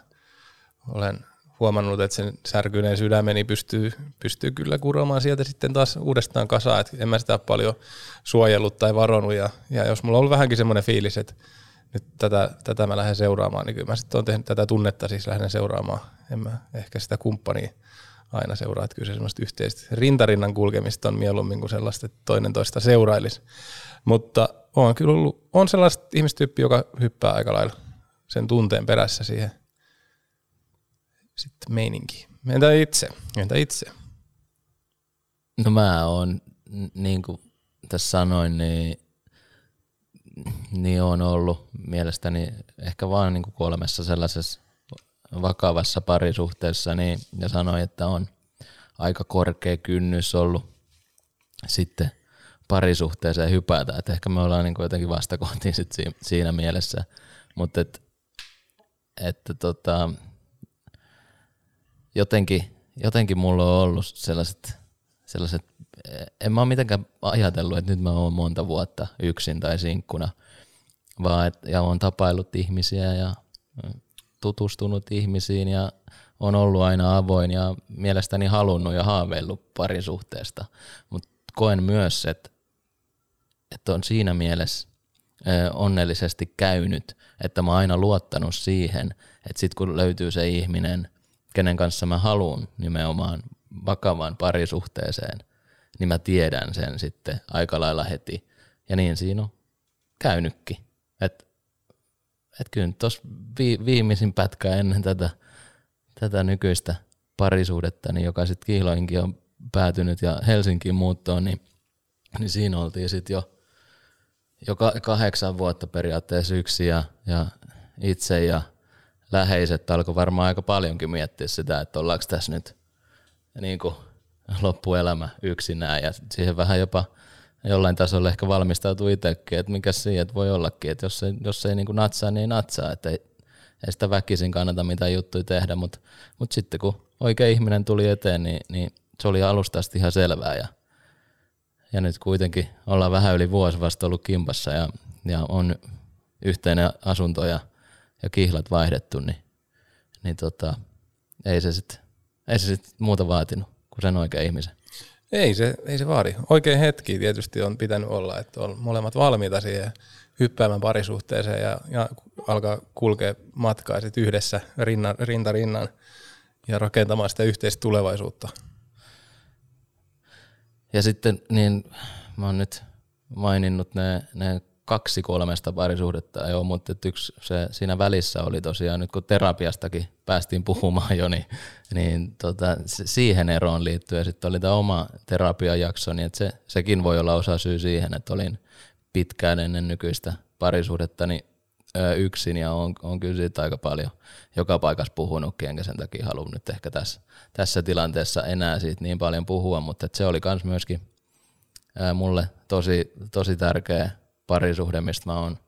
olen huomannut, että sen särkyneen sydämeni pystyy, pystyy kyllä kuromaan sieltä sitten taas uudestaan kasaan, että en mä sitä paljon suojellut tai varonut ja, ja jos mulla on ollut vähänkin semmoinen fiilis, että nyt tätä, tätä mä lähden seuraamaan, niin kyllä mä sitten olen tehnyt tätä tunnetta siis lähden seuraamaan, en mä ehkä sitä kumppania aina seuraa, että kyllä se semmoista yhteistä rintarinnan kulkemista on mieluummin kuin sellaista, että toinen toista seurailisi. Mutta on kyllä ollut, on sellaista ihmistyyppi, joka hyppää aika lailla sen tunteen perässä siihen sitten meininki. Entä itse? Entä itse? No mä oon, niin kuin tässä sanoin, niin, niin on ollut mielestäni ehkä vaan niin kuin kolmessa sellaisessa vakavassa parisuhteessa, niin, ja sanoin, että on aika korkea kynnys ollut sitten parisuhteeseen hypätä, että ehkä me ollaan niin jotenkin vastakohtiin sit siinä mielessä, mutta et, että tota, jotenkin, jotenkin mulla on ollut sellaiset, sellaiset, en mä ole mitenkään ajatellut, että nyt mä oon monta vuotta yksin tai sinkkuna, vaan et, ja on tapaillut ihmisiä ja tutustunut ihmisiin ja on ollut aina avoin ja mielestäni halunnut ja haaveillut parisuhteesta, mutta koen myös, että, että on siinä mielessä onnellisesti käynyt, että mä aina luottanut siihen, että sit kun löytyy se ihminen – kenen kanssa mä haluan nimenomaan vakavaan parisuhteeseen, niin mä tiedän sen sitten aika lailla heti. Ja niin siinä on käynytkin. Että et kyllä tuossa vi, viimeisin pätkä ennen tätä, tätä nykyistä parisuudetta, niin joka sitten Kihloinkin on päätynyt ja Helsinkiin muuttoon, niin, niin siinä oltiin sitten jo, jo kahdeksan vuotta periaatteessa yksi ja, ja itse ja läheiset alkoi varmaan aika paljonkin miettiä sitä, että ollaanko tässä nyt niin kuin loppuelämä yksinään ja siihen vähän jopa jollain tasolla ehkä valmistautuu itsekin, että mikä siinä että voi ollakin, että jos ei, jos ei niin kuin natsaa, niin ei natsaa, että ei, ei sitä väkisin kannata mitään juttuja tehdä, mutta, mutta sitten kun oikea ihminen tuli eteen, niin, niin se oli alusta asti ihan selvää ja, ja nyt kuitenkin ollaan vähän yli vuosi vasta ollut kimpassa ja, ja on yhteinen asunto ja ja kihlat vaihdettu, niin, niin tota, ei se sitten sit muuta vaatinut kuin sen oikean ihmisen. Ei se, ei se vaadi. Oikein hetki tietysti on pitänyt olla, että on molemmat valmiita siihen hyppäämään parisuhteeseen ja, ja alkaa kulkea matkaa sit yhdessä rinnan, rinta rinnan ja rakentamaan sitä yhteistä tulevaisuutta. Ja sitten niin mä oon nyt maininnut ne, ne kaksi kolmesta parisuhdetta, joo, mutta yksi se siinä välissä oli tosiaan, nyt kun terapiastakin päästiin puhumaan jo, niin, niin tota, siihen eroon liittyen. Sitten oli tämä oma terapiajakso, niin että se, sekin voi olla osa syy siihen, että olin pitkään ennen nykyistä parisuhdetta niin yksin ja on, on kyllä siitä aika paljon joka paikassa puhunutkin, enkä sen takia halua nyt ehkä tässä, tässä tilanteessa enää siitä niin paljon puhua, mutta se oli myös myöskin mulle tosi, tosi tärkeä parisuhde, mistä mä oon,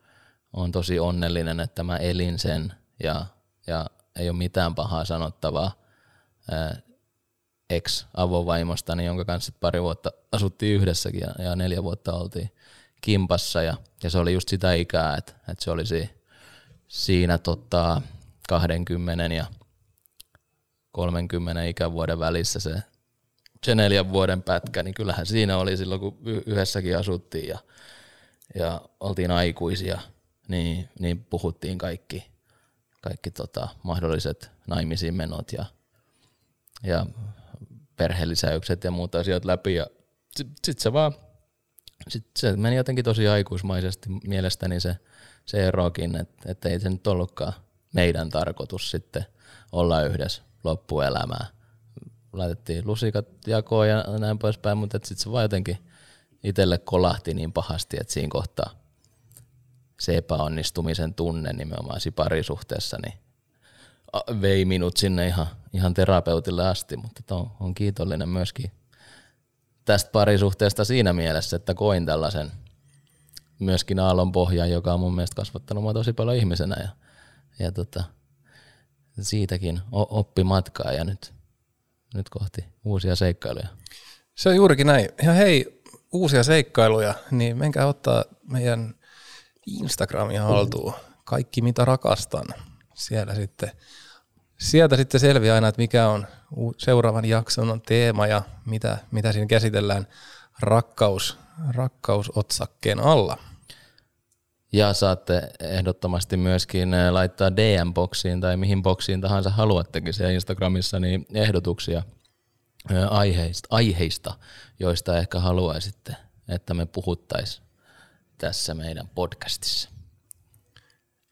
oon tosi onnellinen, että mä elin sen ja, ja ei ole mitään pahaa sanottavaa. Ex-avovaimostani, jonka kanssa pari vuotta asuttiin yhdessäkin ja, ja neljä vuotta oltiin kimpassa ja, ja se oli just sitä ikää, että, että se olisi siinä tota 20 ja 30 ikävuoden välissä se, se neljän vuoden pätkä, niin kyllähän siinä oli silloin, kun yhdessäkin asuttiin ja, ja oltiin aikuisia, niin, niin puhuttiin kaikki, kaikki tota, mahdolliset naimisiin menot ja, ja perhelisäykset ja muut asiat läpi ja sitten sit se vaan sitten se meni jotenkin tosi aikuismaisesti mielestäni se, se erokin, että, että ei se nyt ollutkaan meidän tarkoitus sitten olla yhdessä loppuelämää. Laitettiin lusikat jakoon ja näin poispäin, mutta sitten se vaan jotenkin itselle kolahti niin pahasti, että siinä kohtaa se epäonnistumisen tunne nimenomaan parisuhteessa niin vei minut sinne ihan, ihan terapeutille asti, mutta on, on kiitollinen myöskin tästä parisuhteesta siinä mielessä, että koin tällaisen myöskin aallon pohjan, joka on mun mielestä kasvattanut mua tosi paljon ihmisenä ja, ja tota, siitäkin oppi matkaa ja nyt, nyt kohti uusia seikkailuja. Se on juurikin näin. Ja hei, uusia seikkailuja, niin menkää ottaa meidän Instagramia haltuun. Kaikki mitä rakastan. Siellä sitten sieltä sitten selviää aina, että mikä on seuraavan jakson on teema ja mitä, mitä siinä käsitellään rakkaus, rakkausotsakkeen alla. Ja saatte ehdottomasti myöskin eh, laittaa DM-boksiin tai mihin boksiin tahansa haluattekin siellä Instagramissa niin ehdotuksia eh, aiheista, aiheista, joista ehkä haluaisitte, että me puhuttaisiin tässä meidän podcastissa.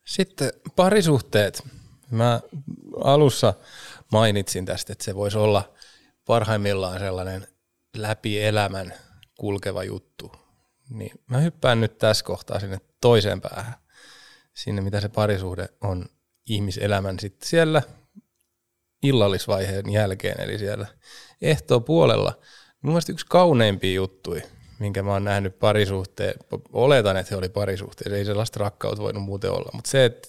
Sitten parisuhteet. Mä alussa mainitsin tästä, että se voisi olla parhaimmillaan sellainen läpi elämän kulkeva juttu. Niin mä hyppään nyt tässä kohtaa sinne toiseen päähän, sinne mitä se parisuhde on ihmiselämän sitten siellä illallisvaiheen jälkeen, eli siellä ehtoo puolella. Mun mielestä yksi kauneimpia juttuja, minkä mä oon nähnyt parisuhteen, oletan, että he oli parisuhteen, ei sellaista rakkautta voinut muuten olla, mutta se, että,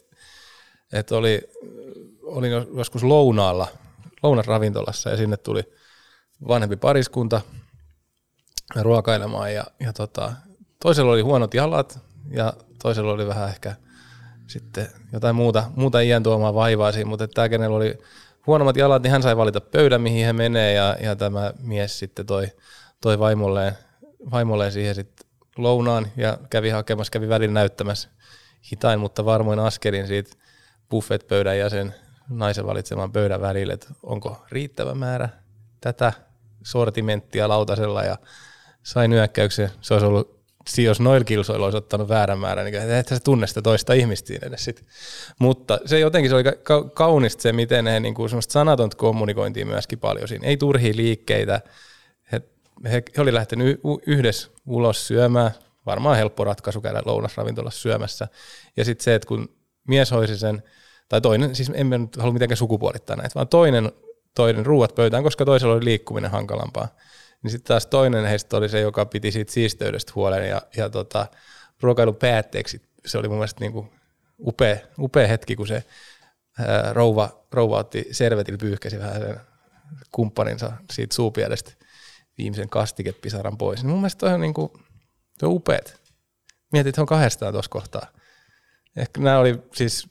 että oli olin joskus lounaalla, lounasravintolassa ja sinne tuli vanhempi pariskunta ruokailemaan ja, ja tota, toisella oli huonot jalat ja toisella oli vähän ehkä sitten jotain muuta, muuta iän tuomaa vaivaa siinä, mutta tämä, kenellä oli huonommat jalat, niin hän sai valita pöydän, mihin hän menee ja, ja tämä mies sitten toi, toi vaimolleen, vaimolleen siihen sitten lounaan ja kävi hakemassa, kävi välillä näyttämässä hitain, mutta varmoin askelin siitä buffet-pöydän ja sen naisen valitseman pöydän välille, että onko riittävä määrä tätä sortimenttia lautasella ja sain nyökkäyksen. Se olisi ollut, jos noilla kilsoilla olisi ottanut väärän määrän, niin että se tunne sitä toista ihmistä siinä edes sit. Mutta se jotenkin se oli ka- kaunista se, miten he niin kuin sanatonta kommunikointia myöskin paljon siinä. Ei turhia liikkeitä. He, he, he oli lähtenyt yhdessä ulos syömään. Varmaan helppo ratkaisu käydä lounasravintolassa syömässä. Ja sitten se, että kun mies hoisi sen tai toinen, siis emme nyt halua mitenkään sukupuolittaa näitä, vaan toinen, toinen ruuat pöytään, koska toisella oli liikkuminen hankalampaa. Niin sitten taas toinen heistä oli se, joka piti siitä siisteydestä huolen ja, ja tota, ruokailun päätteeksi se oli mun mielestä niin kuin upea, upea hetki, kun se ää, rouva, rouva otti servetillä pyyhkäsi vähän sen kumppaninsa siitä suupielestä viimeisen kastikepisaran pois. Niin mun mielestä toi on, niin kuin, toi on upeat. Mietit, että on kahdestaan tuossa kohtaa. Ehkä nämä oli siis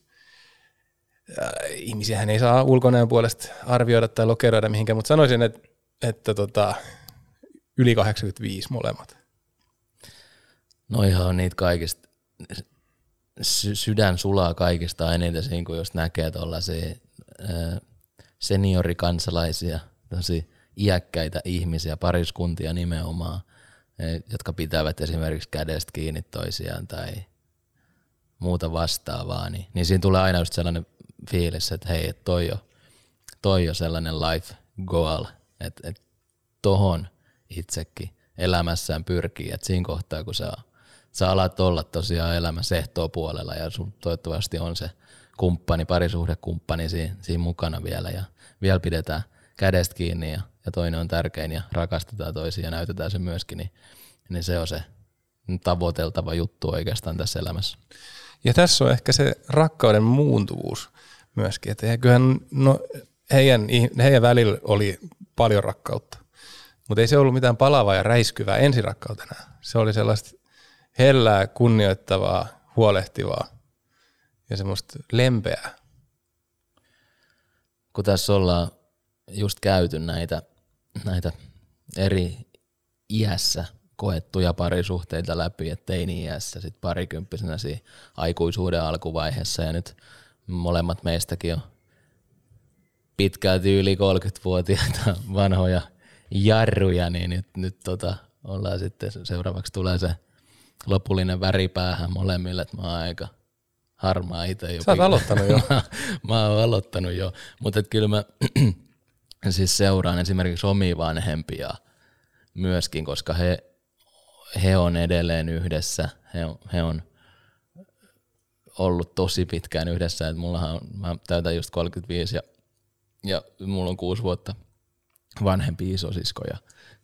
ihmisiähän ei saa ulkonäön puolesta arvioida tai lokeroida mihinkään, mutta sanoisin, että, että tota, yli 85 molemmat. No ihan on niitä kaikista, sy- sydän sulaa kaikista eniten siinä, kun jos näkee tuollaisia seniorikansalaisia, tosi iäkkäitä ihmisiä, pariskuntia nimenomaan, jotka pitävät esimerkiksi kädestä kiinni toisiaan tai muuta vastaavaa, niin, niin siinä tulee aina just sellainen fiilis, että hei, toi, jo, toi jo sellainen life goal, että et tohon itsekin elämässään pyrkii, että siinä kohtaa kun sä, sä alat olla tosiaan elämässä puolella ja sun toivottavasti on se kumppani, parisuhdekumppani siinä, siinä mukana vielä ja vielä pidetään kädestä kiinni ja, ja toinen on tärkein ja rakastetaan toisia ja näytetään se myöskin, niin, niin se on se tavoiteltava juttu oikeastaan tässä elämässä. Ja tässä on ehkä se rakkauden muuntuvuus myöskin, että kyllähän no, heidän, heidän välillä oli paljon rakkautta, mutta ei se ollut mitään palavaa ja räiskyvää ensirakkautena. Se oli sellaista hellää, kunnioittavaa, huolehtivaa ja semmoista lempeää. Kun tässä ollaan just käyty näitä, näitä eri iässä koettuja parisuhteita läpi, että teini-iässä, sitten parikymppisenä siinä aikuisuuden alkuvaiheessa ja nyt molemmat meistäkin on pitkälti yli 30-vuotiaita vanhoja jarruja, niin nyt, nyt tota, ollaan sitten, seuraavaksi tulee se lopullinen väri päähän molemmille, että mä oon aika harmaa itse jo. Sä oot aloittanut jo. mä, mä oon aloittanut jo, mutta kyllä mä siis seuraan esimerkiksi omia vanhempia myöskin, koska he, he on edelleen yhdessä, he on, he on ollut tosi pitkään yhdessä, että mullahan on, mä täytän just 35 ja, ja mulla on kuusi vuotta vanhempi isosisko ja,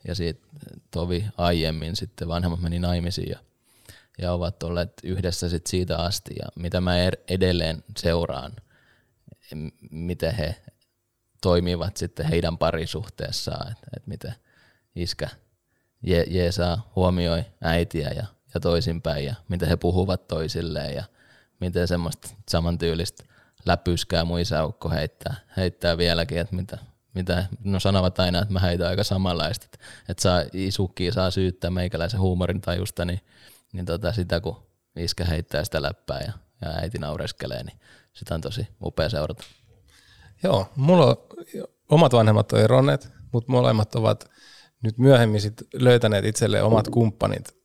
ja siitä tovi aiemmin sitten vanhemmat meni naimisiin ja, ja ovat olleet yhdessä sit siitä asti. Ja mitä mä er, edelleen seuraan, miten he toimivat sitten heidän parisuhteessaan, että et miten iskä je, Jeesaa huomioi äitiä ja, ja toisinpäin ja miten he puhuvat toisilleen ja miten semmoista samantyylistä läpyskää mun isäukko heittää, heittää vieläkin, että mitä, mitä, no sanovat aina, että mä heitän aika samanlaista, että, että saa, isukki saa syyttää meikäläisen huumorin tajusta, niin, niin tota sitä kun iskä heittää sitä läppää ja, ja äiti naureskelee, niin sitä on tosi upea seurata. Joo, mulla on, omat vanhemmat on eronneet, mutta molemmat ovat nyt myöhemmin sit löytäneet itselleen omat kumppanit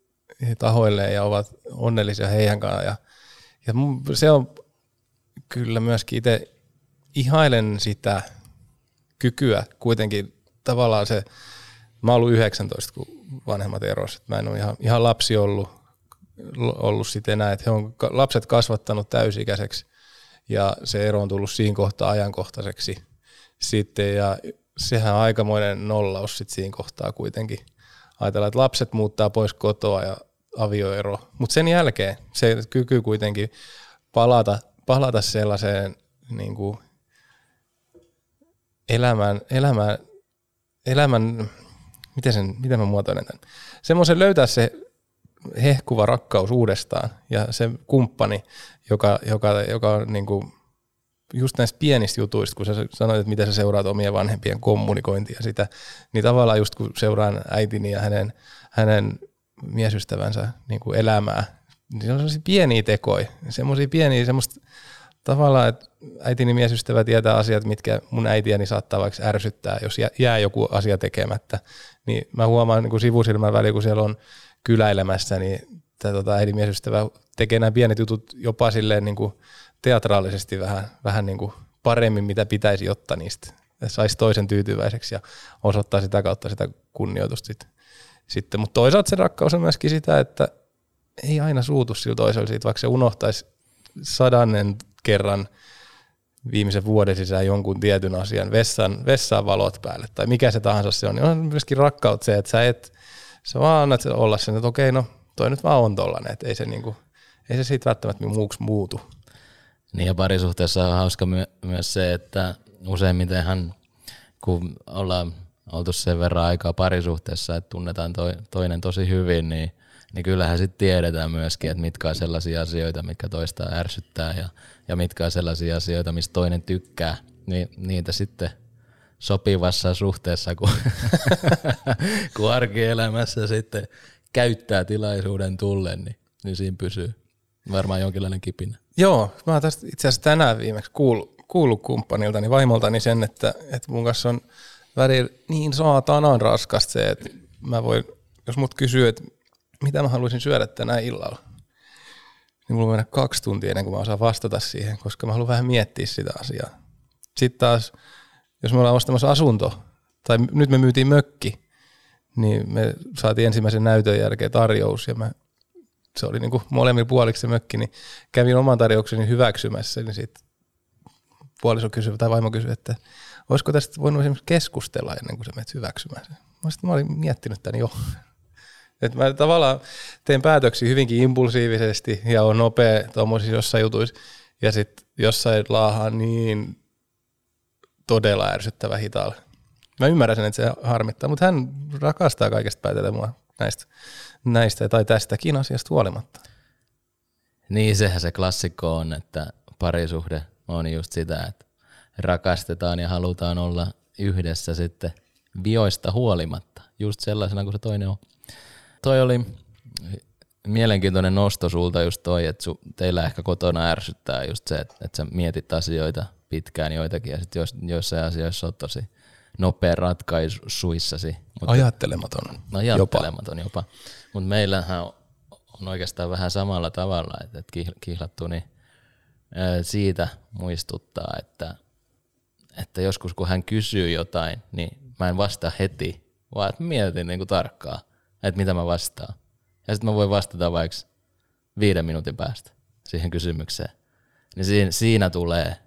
tahoilleen ja ovat onnellisia heidän kanssaan. Ja, ja se on kyllä myöskin itse ihailen sitä kykyä kuitenkin tavallaan se, mä ollut 19, kun vanhemmat erosivat. Mä en ole ihan, ihan lapsi ollut, ollut sitten enää, että he on lapset kasvattanut täysikäiseksi ja se ero on tullut siinä kohtaa ajankohtaiseksi sitten ja sehän on aikamoinen nollaus sitten siinä kohtaa kuitenkin. Ajatellaan, että lapset muuttaa pois kotoa ja avioero, mutta sen jälkeen se kyky kuitenkin palata, palata sellaiseen niin kuin elämän, elämän, elämän miten, sen, miten mä muotoilen tämän, semmoisen löytää se hehkuva rakkaus uudestaan ja se kumppani, joka, joka, joka on niin kuin just näistä pienistä jutuista, kun sä sanoit, että miten sä seuraat omien vanhempien kommunikointia sitä, niin tavallaan just kun seuraan äitini ja hänen, hänen miesystävänsä niin kuin elämää, niin se on sellaisia pieniä tekoja, semmoisia pieniä, semmoista tavallaan, että äitini miesystävä tietää asiat, mitkä mun äitiäni saattaa vaikka ärsyttää, jos jää joku asia tekemättä, niin mä huomaan niin sivusilmän väliin, kun siellä on kyläilemässä, niin tämä tota, äidin miesystävä tekee nämä pienet jutut jopa silleen niin kuin teatraalisesti vähän, vähän niin kuin paremmin, mitä pitäisi ottaa niistä. Saisi toisen tyytyväiseksi ja osoittaa sitä kautta sitä kunnioitusta sitten. Mutta toisaalta se rakkaus on myöskin sitä, että ei aina suutu sillä toisella siitä, vaikka se unohtaisi sadannen kerran viimeisen vuoden sisään jonkun tietyn asian, vessan, vessan valot päälle tai mikä se tahansa se on, niin on myöskin rakkaut se, että sä et, sä vaan annat olla sen, että okei, no toi nyt vaan on tollanen, että ei se, niinku, ei se siitä välttämättä muuksi muutu. Niin ja parisuhteessa on hauska my- myös se, että useimmitenhan kun ollaan oltu sen verran aikaa parisuhteessa, että tunnetaan toi, toinen tosi hyvin, niin, niin kyllähän sitten tiedetään myöskin, että mitkä on sellaisia asioita, mitkä toista ärsyttää ja, ja mitkä on sellaisia asioita, mistä toinen tykkää, niin niitä sitten sopivassa suhteessa, kun, kun arkielämässä sitten käyttää tilaisuuden tullen, niin, niin siinä pysyy varmaan jonkinlainen kipinä. Joo, mä oon tästä itse asiassa tänään viimeksi kuullut, kuullut kumppaniltani, vaimoltani sen, että, että mun kanssa on välillä niin saatanan raskasta se, että mä voin, jos mut kysyy, että mitä mä haluaisin syödä tänään illalla, niin mulla menee kaksi tuntia ennen kuin mä osaan vastata siihen, koska mä haluan vähän miettiä sitä asiaa. Sitten taas, jos me ollaan ostamassa asunto, tai nyt me myytiin mökki, niin me saatiin ensimmäisen näytön jälkeen tarjous, ja mä, se oli niin kuin molemmin puoliksi se mökki, niin kävin oman tarjoukseni hyväksymässä, niin sitten puoliso kysyi, tai vaimo kysyi, että olisiko tästä voinut esimerkiksi keskustella ennen kuin sä menet hyväksymään sen. Mä, mä olin miettinyt tämän jo. Et mä tavallaan teen päätöksiä hyvinkin impulsiivisesti ja on nopea tuommoisissa jossain jutuissa. Ja sitten jossain laahaa niin todella ärsyttävä hitaalla. Mä ymmärrän sen, että se harmittaa, mutta hän rakastaa kaikesta päätellä mua näistä, näistä tai tästäkin asiasta huolimatta. Niin, sehän se klassikko on, että parisuhde on just sitä, että rakastetaan ja halutaan olla yhdessä sitten vioista huolimatta, just sellaisena kuin se toinen on. Toi oli mielenkiintoinen nosto sulta just toi, että su, teillä ehkä kotona ärsyttää just se, että, että sä mietit asioita pitkään joitakin ja sitten jos, joissain asioissa on tosi nopea ratkaisuissasi. Mutta, ajattelematon. Ajattelematon jopa. jopa. Mutta meillähän on oikeastaan vähän samalla tavalla, että, että kihlattu, niin siitä muistuttaa, että, että joskus kun hän kysyy jotain, niin mä en vastaa heti, vaan että mietin niin kuin tarkkaan, että mitä mä vastaan. Ja sitten mä voin vastata vaikka viiden minuutin päästä siihen kysymykseen. Niin siinä, siinä tulee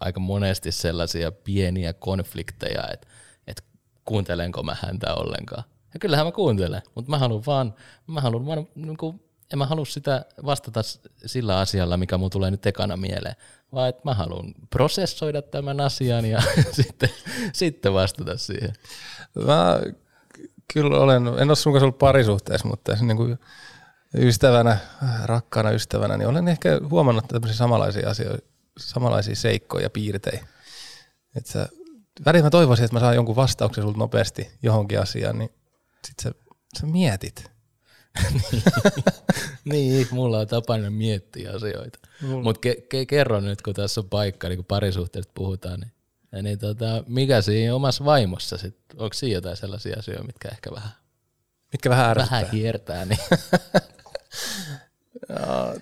aika monesti sellaisia pieniä konflikteja, että, että kuuntelenko mä häntä ollenkaan. Ja kyllähän mä kuuntelen, mutta mä haluan vaan, mä haluan vaan niin kuin en mä halua sitä vastata sillä asialla, mikä mun tulee nyt ekana mieleen, vaan että mä haluan prosessoida tämän asian ja sitten, sitten vastata siihen. Mä kyllä olen, en ole sun kanssa ollut parisuhteessa, mutta niin kuin ystävänä, rakkaana ystävänä, niin olen ehkä huomannut tämmöisiä samanlaisia asioita, samanlaisia seikkoja ja piirteitä. Että sä, välillä mä toivoisin, että mä saan jonkun vastauksen sulta nopeasti johonkin asiaan, niin sit sä, sä mietit niin, mulla on tapana miettiä asioita. Mutta ke- ke- kerro nyt, kun tässä on paikka, niin kun parisuhteesta puhutaan, niin, niin tota, mikä siinä omassa vaimossa sitten, onko siinä jotain sellaisia asioita, mitkä ehkä vähän, mitkä vähän, ärsyttää? vähän hiertää? Niin. no,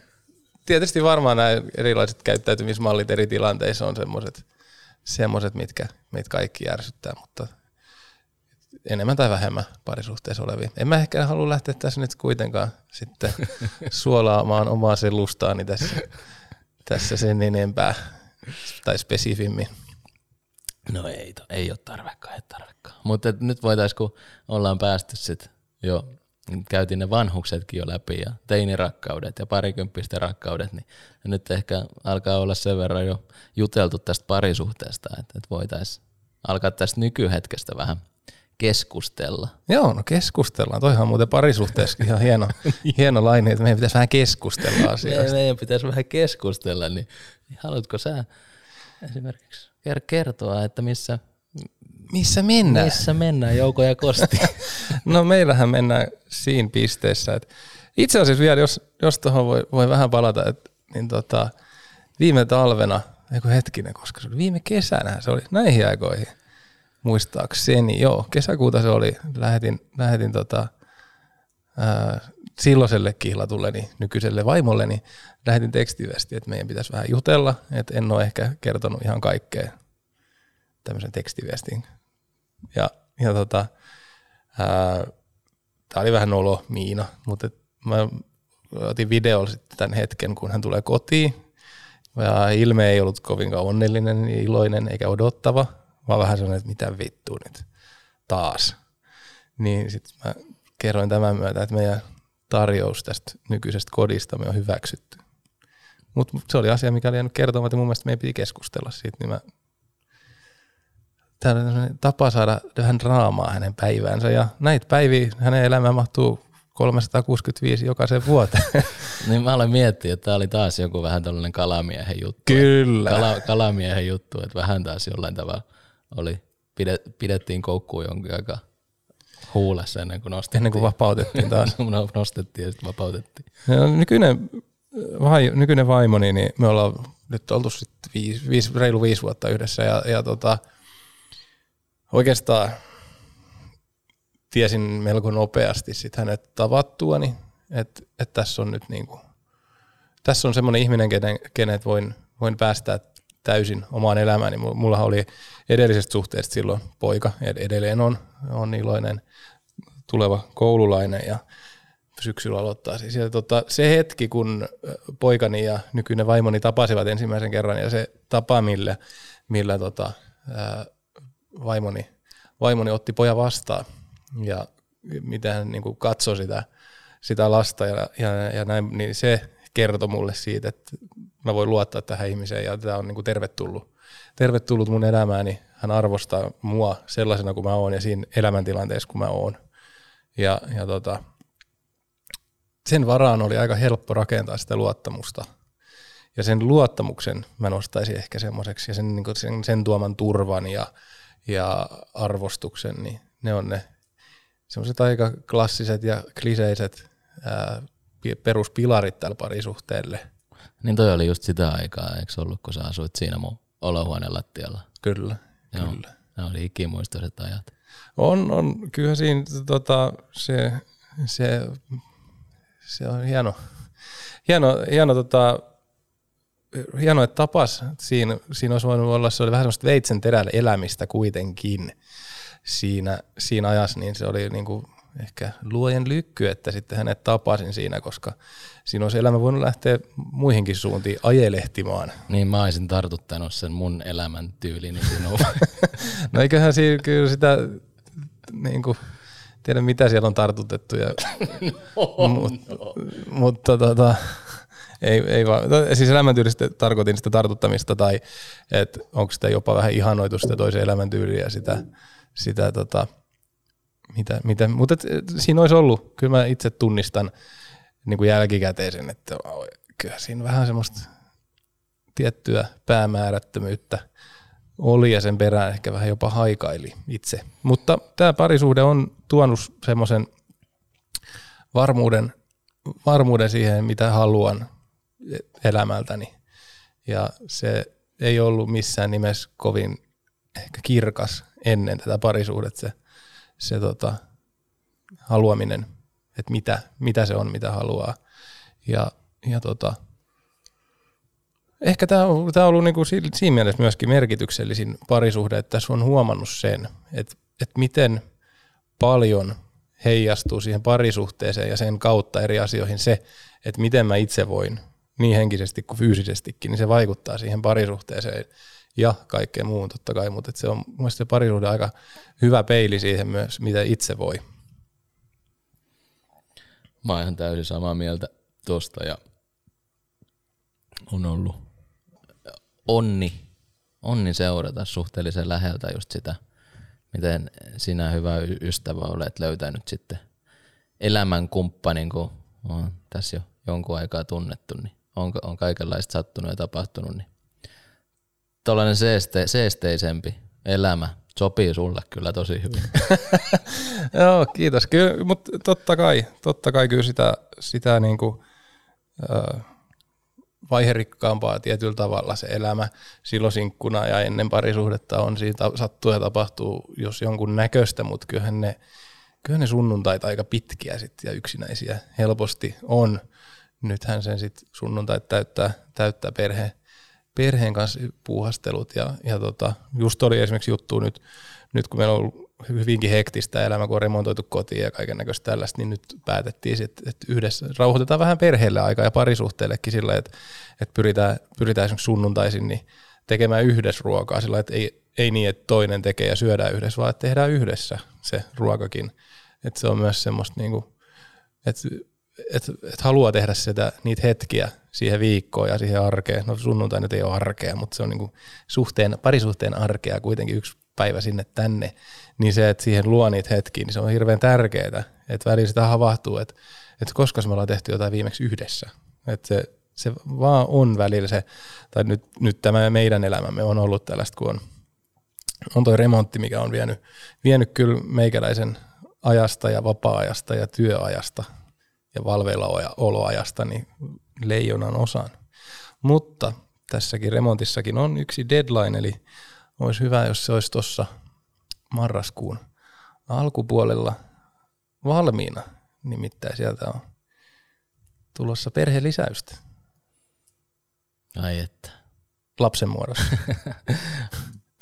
tietysti varmaan nämä erilaiset käyttäytymismallit eri tilanteissa on semmoiset, semmoiset mitkä meitä kaikki ärsyttää, mutta enemmän tai vähemmän parisuhteessa olevia. En mä ehkä halua lähteä tässä nyt kuitenkaan sitten suolaamaan omaa selustaani tässä, tässä sen enempää tai spesifimmin. No ei, ei ole tarvekaan, ei tarvekaan. Mutta nyt voitaisiin, kun ollaan päästy sitten jo, käytiin ne vanhuksetkin jo läpi ja teinirakkaudet ja parikymppisten rakkaudet, niin nyt ehkä alkaa olla sen verran jo juteltu tästä parisuhteesta, että, että voitaisiin alkaa tästä nykyhetkestä vähän – keskustella. Joo, no keskustellaan. Toihan on muuten parisuhteessa ihan hieno, hieno laini, että meidän pitäisi vähän keskustella asioista. meidän pitäisi vähän keskustella, niin haluatko sä esimerkiksi kertoa, että missä, missä mennään? Missä mennään, Jouko ja Kosti? no meillähän mennään siinä pisteessä, että itse asiassa vielä, jos, jos tuohon voi, voi vähän palata, että niin tota, viime talvena, eikö hetkinen, koska se oli viime kesänä, se oli näihin aikoihin – muistaakseni, joo, kesäkuuta se oli, lähetin, lähetin tota, ää, silloiselle kihlatulleni, nykyiselle vaimolleni, lähetin tekstiviesti, että meidän pitäisi vähän jutella, että en ole ehkä kertonut ihan kaikkea tämmöisen tekstiviestin. Ja, ja tota, tämä oli vähän olo Miina, mutta mä otin videolla sitten tämän hetken, kun hän tulee kotiin, ja ilme ei ollut kovinkaan onnellinen, iloinen eikä odottava, vaan vähän sellainen, että mitä vittu nyt taas. Niin sitten mä kerroin tämän myötä, että meidän tarjous tästä nykyisestä kodista me on hyväksytty. Mutta se oli asia, mikä oli jäänyt kertomaan, että mun mielestä meidän piti keskustella siitä, niin mä Tämä on tapa saada vähän raamaa hänen päiväänsä ja näitä päiviä hänen elämään mahtuu 365 jokaisen vuoteen. niin mä olen miettinyt, että tämä oli taas joku vähän tällainen kalamiehen juttu. Kyllä. Kala, kalamiehen juttu, että vähän taas jollain tavalla oli, pidettiin koukkuun jonkin aika huulessa ennen kuin nostettiin. Ennen kuin vapautettiin taas. nostettiin ja sitten vapautettiin. Ja nykyinen, vai, nykyinen vaimoni, niin me ollaan nyt oltu sitten viisi, viisi, reilu viisi vuotta yhdessä ja, ja tota, oikeastaan tiesin melko nopeasti sit hänet tavattuani, että et tässä on nyt niinku, tässä on semmoinen ihminen, kenen, kenet voin, voin päästää täysin omaan elämään, niin mulla oli edellisestä suhteesta silloin poika, edelleen on, on iloinen tuleva koululainen ja syksyllä aloittaa siis. Ja tota, se hetki, kun poikani ja nykyinen vaimoni tapasivat ensimmäisen kerran ja se tapa, millä, millä tota, ää, vaimoni, vaimoni otti poja vastaan ja miten hän niin katsoi sitä, sitä lasta ja, ja, ja näin, niin se kertoi mulle siitä, että mä voin luottaa tähän ihmiseen ja tämä on niin kuin tervetullut, tervetullut mun elämääni. Hän arvostaa mua sellaisena kuin mä oon ja siinä elämäntilanteessa kuin mä oon. Ja, ja tota, sen varaan oli aika helppo rakentaa sitä luottamusta. Ja sen luottamuksen mä nostaisin ehkä semmoiseksi ja sen, niin sen, sen tuoman turvan ja, ja arvostuksen, niin ne on ne semmoiset aika klassiset ja kliseiset ää, peruspilarit tällä parisuhteelle. Niin toi oli just sitä aikaa, eikö ollut, kun sä asuit siinä mun olohuoneen lattialla? Kyllä, Joo. kyllä. Ne oli ikimuistoiset ajat. On, on. Kyllä siinä tota, se, se, se on hieno, hieno, hieno, tota, hieno että tapas. Siinä, siinä olisi voinut olla, se oli vähän semmoista veitsen terällä elämistä kuitenkin siinä, siinä ajassa, niin se oli niin kuin ehkä luojen lykky, että sitten hänet tapasin siinä, koska siinä olisi elämä voinut lähteä muihinkin suuntiin ajelehtimaan. Niin mä olisin tartuttanut sen mun elämän tyylini sinuun. no eiköhän siinä kyllä sitä, niin kuin, tiedä mitä siellä on tartutettu. Ja, no, mutta, no. mutta tota, ei, ei vaan, no, siis elämäntyylistä tarkoitin sitä tartuttamista tai että onko sitä jopa vähän ihanoitu sitä toisen elämäntyyliä ja sitä, sitä tota, mitä, mitä, mutta et, siinä olisi ollut, kyllä mä itse tunnistan niin kuin jälkikäteen sen, että kyllä siinä vähän semmoista tiettyä päämäärättömyyttä oli ja sen perään ehkä vähän jopa haikaili itse. Mutta tämä parisuhde on tuonut semmoisen varmuuden, varmuuden siihen, mitä haluan elämältäni. Ja se ei ollut missään nimessä kovin ehkä kirkas ennen tätä parisuhdetta se se tota, haluaminen, että mitä, mitä se on, mitä haluaa. Ja, ja tota, ehkä tämä on, tää on ollut niinku siinä mielessä myöskin merkityksellisin parisuhde, että tässä on huomannut sen, että, että miten paljon heijastuu siihen parisuhteeseen ja sen kautta eri asioihin se, että miten mä itse voin niin henkisesti kuin fyysisestikin, niin se vaikuttaa siihen parisuhteeseen ja kaikkeen muuhun totta kai, mutta se on mun se parisuhde aika hyvä peili siihen myös, mitä itse voi. Mä oon ihan täysin samaa mieltä tosta ja on ollut onni, onni seurata suhteellisen läheltä just sitä, miten sinä hyvä ystävä olet löytänyt sitten elämän kumppanin, kun on tässä jo jonkun aikaa tunnettu, niin on, on kaikenlaista sattunut ja tapahtunut, niin tuollainen seeste, seesteisempi elämä sopii sulle kyllä tosi hyvin. Joo, kiitos. Kyllä, mutta totta kai, totta kai kyllä sitä, sitä niin kuin, äh, vaiherikkaampaa tietyllä tavalla se elämä silloin sinkkuna ja ennen parisuhdetta on siitä sattuu ja tapahtuu jos jonkun näköistä, mutta kyllähän ne, kyllähän ne sunnuntait aika pitkiä sit ja yksinäisiä helposti on. Nythän sen sitten sunnuntait täyttää, täyttää perhe, perheen kanssa puuhastelut ja, ja tota, just oli esimerkiksi juttu nyt, nyt kun meillä on hyvinkin hektistä elämä, kun on remontoitu kotiin ja kaiken näköistä tällaista, niin nyt päätettiin, että, että yhdessä rauhoitetaan vähän perheelle aikaa ja parisuhteellekin sillä, että, että pyritään, pyritään esimerkiksi sunnuntaisin niin tekemään yhdessä ruokaa sillä, että ei, ei niin, että toinen tekee ja syödään yhdessä, vaan että tehdään yhdessä se ruokakin. Että se on myös semmoista, niin kuin, että että et haluaa tehdä sitä, niitä hetkiä siihen viikkoon ja siihen arkeen. No sunnuntai nyt ei ole arkea, mutta se on niinku suhteen, parisuhteen arkea kuitenkin yksi päivä sinne tänne. Niin se, että siihen luo niitä hetkiä, niin se on hirveän tärkeää. Että välillä sitä havahtuu, että, että koska me ollaan tehty jotain viimeksi yhdessä. Että se, se vaan on välillä se, tai nyt, nyt tämä meidän elämämme on ollut tällaista, kun on, on toi remontti, mikä on vienyt, vienyt kyllä meikäläisen ajasta ja vapaa-ajasta ja työajasta ja valveilla oloajasta niin leijonan osan. Mutta tässäkin remontissakin on yksi deadline, eli olisi hyvä, jos se olisi tuossa marraskuun alkupuolella valmiina. Nimittäin sieltä on tulossa perhelisäystä. Ai että. lapsen muodossa.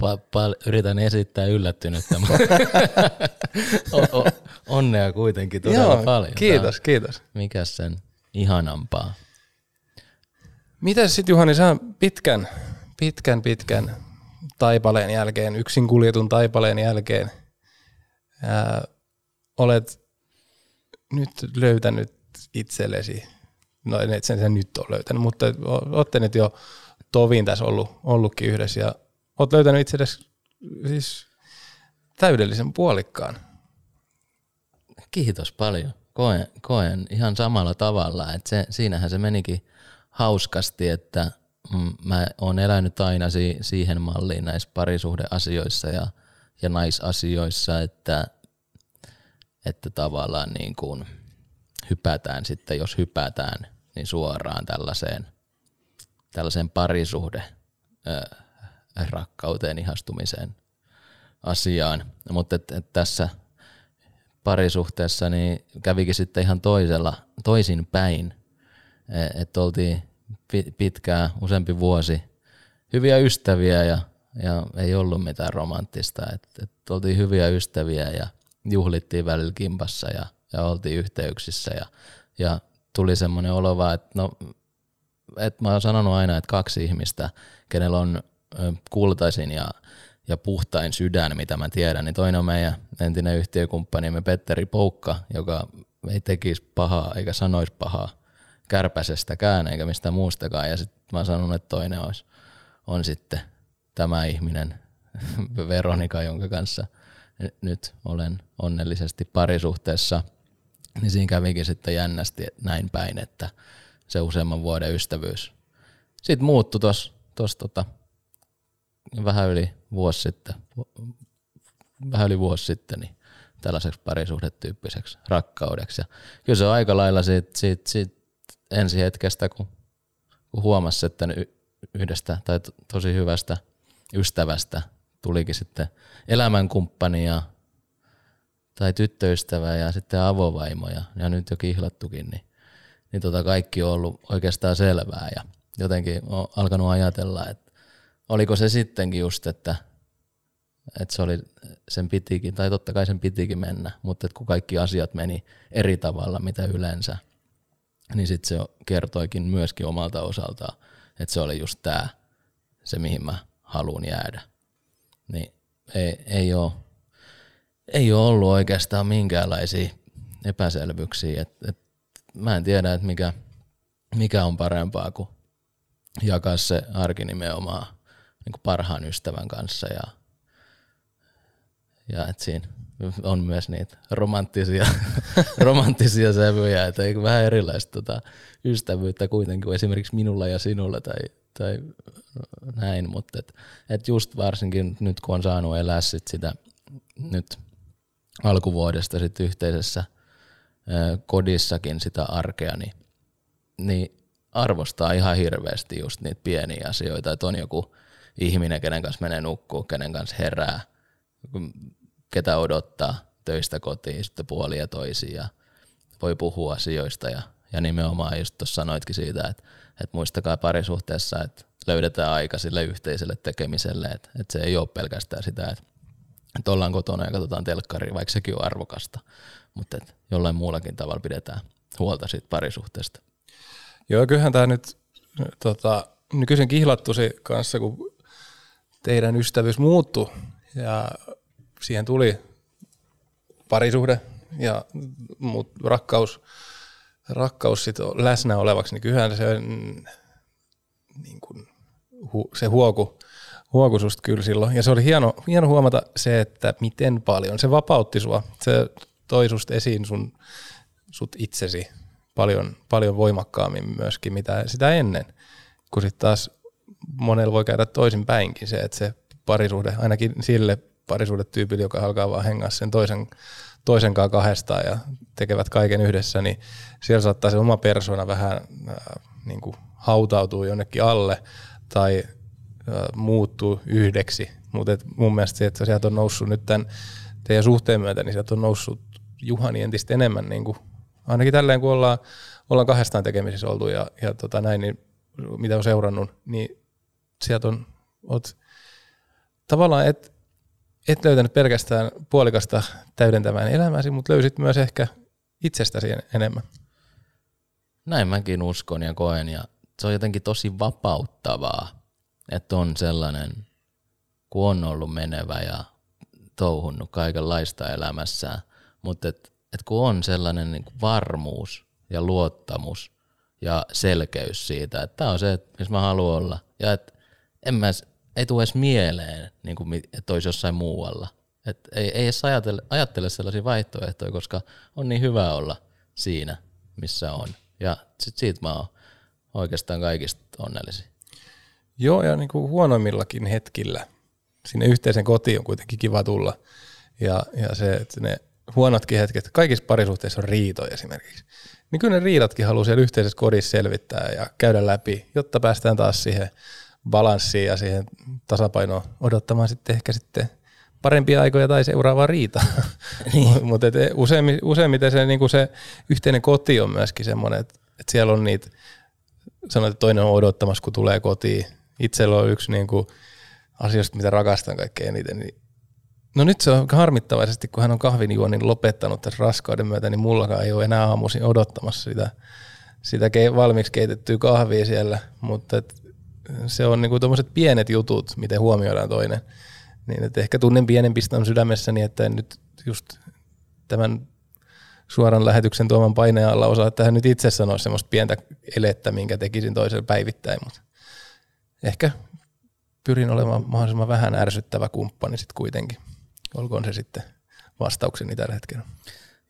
Pa- pal- yritän esittää yllättynyttä, o- o- onnea kuitenkin todella paljon. kiitos, kiitos. Mikäs sen ihanampaa? Mitäs sitten Juhani, sä pitkän, pitkän, pitkän taipaleen jälkeen, yksin kuljetun taipaleen jälkeen, ää, olet nyt löytänyt itsellesi, no et sen, sen nyt ole löytänyt, mutta olette nyt jo tovin tässä ollut, ollutkin yhdessä ja olet löytänyt itsellesi siis täydellisen puolikkaan. Kiitos paljon. Koen, koen ihan samalla tavalla, että se, siinähän se menikin hauskasti, että mm, mä oon elänyt aina si- siihen malliin näissä parisuhdeasioissa ja, ja naisasioissa, että, että tavallaan niin kuin hypätään sitten, jos hypätään, niin suoraan tällaiseen, tällaiseen parisuhde ö, rakkauteen, ihastumiseen asiaan. Mutta et, et tässä parisuhteessa niin kävikin sitten ihan toisella, toisin päin. Että oltiin pi- pitkään, useampi vuosi, hyviä ystäviä ja, ja ei ollut mitään romanttista. Että et oltiin hyviä ystäviä ja juhlittiin välillä kimpassa ja, ja oltiin yhteyksissä ja, ja tuli semmoinen olo vaan, että no, et mä oon sanonut aina, että kaksi ihmistä, kenellä on kultaisin ja ja puhtain sydän, mitä mä tiedän, niin toinen on meidän entinen yhtiökumppanimme Petteri Poukka, joka ei tekisi pahaa eikä sanoisi pahaa kärpäsestäkään eikä mistään muustakaan. Ja sitten mä sanon, että toinen olisi, on sitten tämä ihminen, Veronika, jonka kanssa nyt olen onnellisesti parisuhteessa. Niin siinä kävikin sitten jännästi näin päin, että se useamman vuoden ystävyys sitten muuttui tuossa tota, vähän yli vuosi sitten, vähän yli vuosi sitten, niin tällaiseksi parisuhdetyyppiseksi rakkaudeksi. Ja kyllä se on aika lailla siitä, siitä, siitä ensi hetkestä, kun, kun huomasi, että yhdestä tai to, tosi hyvästä ystävästä tulikin sitten elämänkumppani ja, tai tyttöystävä ja sitten avovaimo ja, ja nyt jo kihlattukin, niin, niin tota kaikki on ollut oikeastaan selvää ja jotenkin on alkanut ajatella, että oliko se sittenkin just, että, että se oli, sen pitikin, tai totta kai sen pitikin mennä, mutta että kun kaikki asiat meni eri tavalla, mitä yleensä, niin sitten se kertoikin myöskin omalta osaltaan, että se oli just tämä, se mihin mä haluan jäädä. Niin ei, ei, ole, ei ole ollut oikeastaan minkäänlaisia epäselvyyksiä. Et, et mä en tiedä, että mikä, mikä on parempaa kuin jakaa se arki nimenomaan niin kuin parhaan ystävän kanssa ja, ja että siinä on myös niitä romanttisia, romanttisia sävyjä, että vähän erilaista tota, ystävyyttä kuitenkin kuin esimerkiksi minulla ja sinulla tai, tai näin, mutta et, et just varsinkin nyt kun on saanut elää sit sitä nyt alkuvuodesta sit yhteisessä ö, kodissakin sitä arkea, niin, niin arvostaa ihan hirveästi just niitä pieniä asioita, että on joku ihminen, kenen kanssa menee nukkuu, kenen kanssa herää, ketä odottaa töistä kotiin sitten puolia toisiin voi puhua asioista ja, ja nimenomaan just tuossa sanoitkin siitä, että, että muistakaa parisuhteessa, että löydetään aika sille yhteiselle tekemiselle, että, että se ei ole pelkästään sitä, että, että ollaan kotona ja katsotaan telkkaria, vaikka sekin on arvokasta, mutta että jollain muullakin tavalla pidetään huolta siitä parisuhteesta. Joo, kyllähän tämä nyt tota, nykyisen kihlattusi kanssa, kun teidän ystävyys muuttui ja siihen tuli parisuhde ja muut rakkaus, rakkaus sit läsnä olevaksi, niin kyllähän se, niin kuin, hu, se huoku, huoku susta kyllä silloin. Ja se oli hieno, hieno huomata se, että miten paljon se vapautti sua. Se toi susta esiin sun, sut itsesi paljon, paljon voimakkaammin myöskin mitä sitä ennen. Kun sitten taas monella voi käydä toisin päinkin se, että se parisuhde, ainakin sille parisuhdetyypille, joka alkaa vaan hengaa sen toisen, toisen kanssa kahdestaan ja tekevät kaiken yhdessä, niin siellä saattaa se oma persona vähän äh, niin kuin hautautuu jonnekin alle tai äh, muuttuu yhdeksi. Mutta mun mielestä se, että sieltä on noussut nyt tämän teidän suhteen myötä, niin sieltä on noussut Juhani entistä enemmän, niin kuin, ainakin tälleen kun ollaan, ollaan kahdestaan tekemisissä oltu ja, ja tota näin, niin mitä on seurannut, niin sieltä on, oot, tavallaan et, et löytänyt pelkästään puolikasta täydentämään elämäsi, mutta löysit myös ehkä itsestäsi enemmän. Näin mäkin uskon ja koen ja se on jotenkin tosi vapauttavaa, että on sellainen, kun on ollut menevä ja touhunnut kaikenlaista elämässään, mutta et, et kun on sellainen niin kuin varmuus ja luottamus ja selkeys siitä, että tämä on se, missä mä haluan olla ja että en mä, ei tule edes mieleen, niin kuin, että olisi jossain muualla. Et ei, ei edes ajattele, ajattele sellaisia vaihtoehtoja, koska on niin hyvä olla siinä, missä on. Ja sit siitä mä oon oikeastaan kaikista onnellisin. Joo, ja niin kuin huonoimmillakin hetkillä sinne yhteisen kotiin on kuitenkin kiva tulla. Ja, ja se, että ne huonotkin hetket, kaikissa parisuhteissa on riitoja esimerkiksi. Niin kyllä ne riidatkin haluaa siellä yhteisessä kodissa selvittää ja käydä läpi, jotta päästään taas siihen balanssiin ja siihen tasapainoon odottamaan sitten ehkä sitten parempia aikoja tai seuraavaa riitaa. Niin. Mutta useimmiten se, niin se yhteinen koti on myöskin semmoinen, että, että siellä on niitä, sanoit, että toinen on odottamassa, kun tulee kotiin. Itsellä on yksi niin kuin asioista, mitä rakastan kaikkein eniten. Niin no nyt se on harmittavaisesti, kun hän on kahvinjuonnin lopettanut tässä raskauden myötä, niin mullakaan ei ole enää aamuisin odottamassa sitä, sitä valmiiksi keitettyä kahvia siellä, mutta et se on niinku tuommoiset pienet jutut, miten huomioidaan toinen. Niin, että ehkä tunnen pienen piston sydämessäni, että en nyt just tämän suoran lähetyksen tuoman paineen alla osaa tähän nyt itse sanoa semmoista pientä elettä, minkä tekisin toiselle päivittäin, mutta ehkä pyrin olemaan mahdollisimman vähän ärsyttävä kumppani sitten kuitenkin. Olkoon se sitten vastaukseni tällä hetkellä.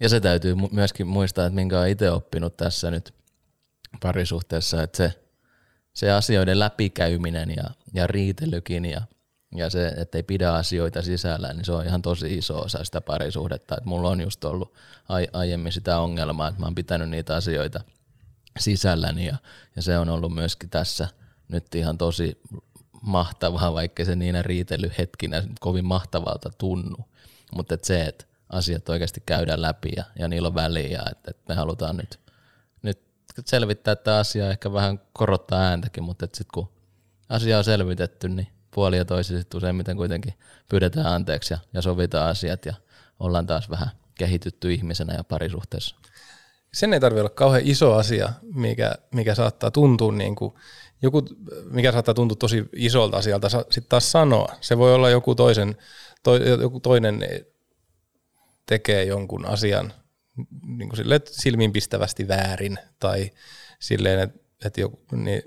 Ja se täytyy myöskin muistaa, että minkä olen itse oppinut tässä nyt parisuhteessa, että se, se asioiden läpikäyminen ja, ja riitelykin ja, ja se, että ei pidä asioita sisällä, niin se on ihan tosi iso osa sitä parisuhdetta. Että mulla on just ollut ai, aiemmin sitä ongelmaa, että mä oon pitänyt niitä asioita sisälläni ja, ja se on ollut myöskin tässä nyt ihan tosi mahtavaa, vaikka se niinä riitelyhetkinä kovin mahtavalta tunnu. Mutta et se, että asiat oikeasti käydään läpi ja, ja niillä on väliä että et me halutaan nyt selvittää tämä asia, ehkä vähän korottaa ääntäkin, mutta sitten kun asia on selvitetty, niin puoli ja toisi sitten useimmiten kuitenkin pyydetään anteeksi ja, ja sovitaan asiat ja ollaan taas vähän kehitytty ihmisenä ja parisuhteessa. Sen ei tarvitse olla kauhean iso asia, mikä, mikä saattaa tuntua niin kuin joku, mikä saattaa tuntua tosi isolta asialta, sitten taas sanoa. Se voi olla joku, toisen, to, joku toinen tekee jonkun asian niin kuin sille, silmiinpistävästi väärin tai silleen, että, että joku, niin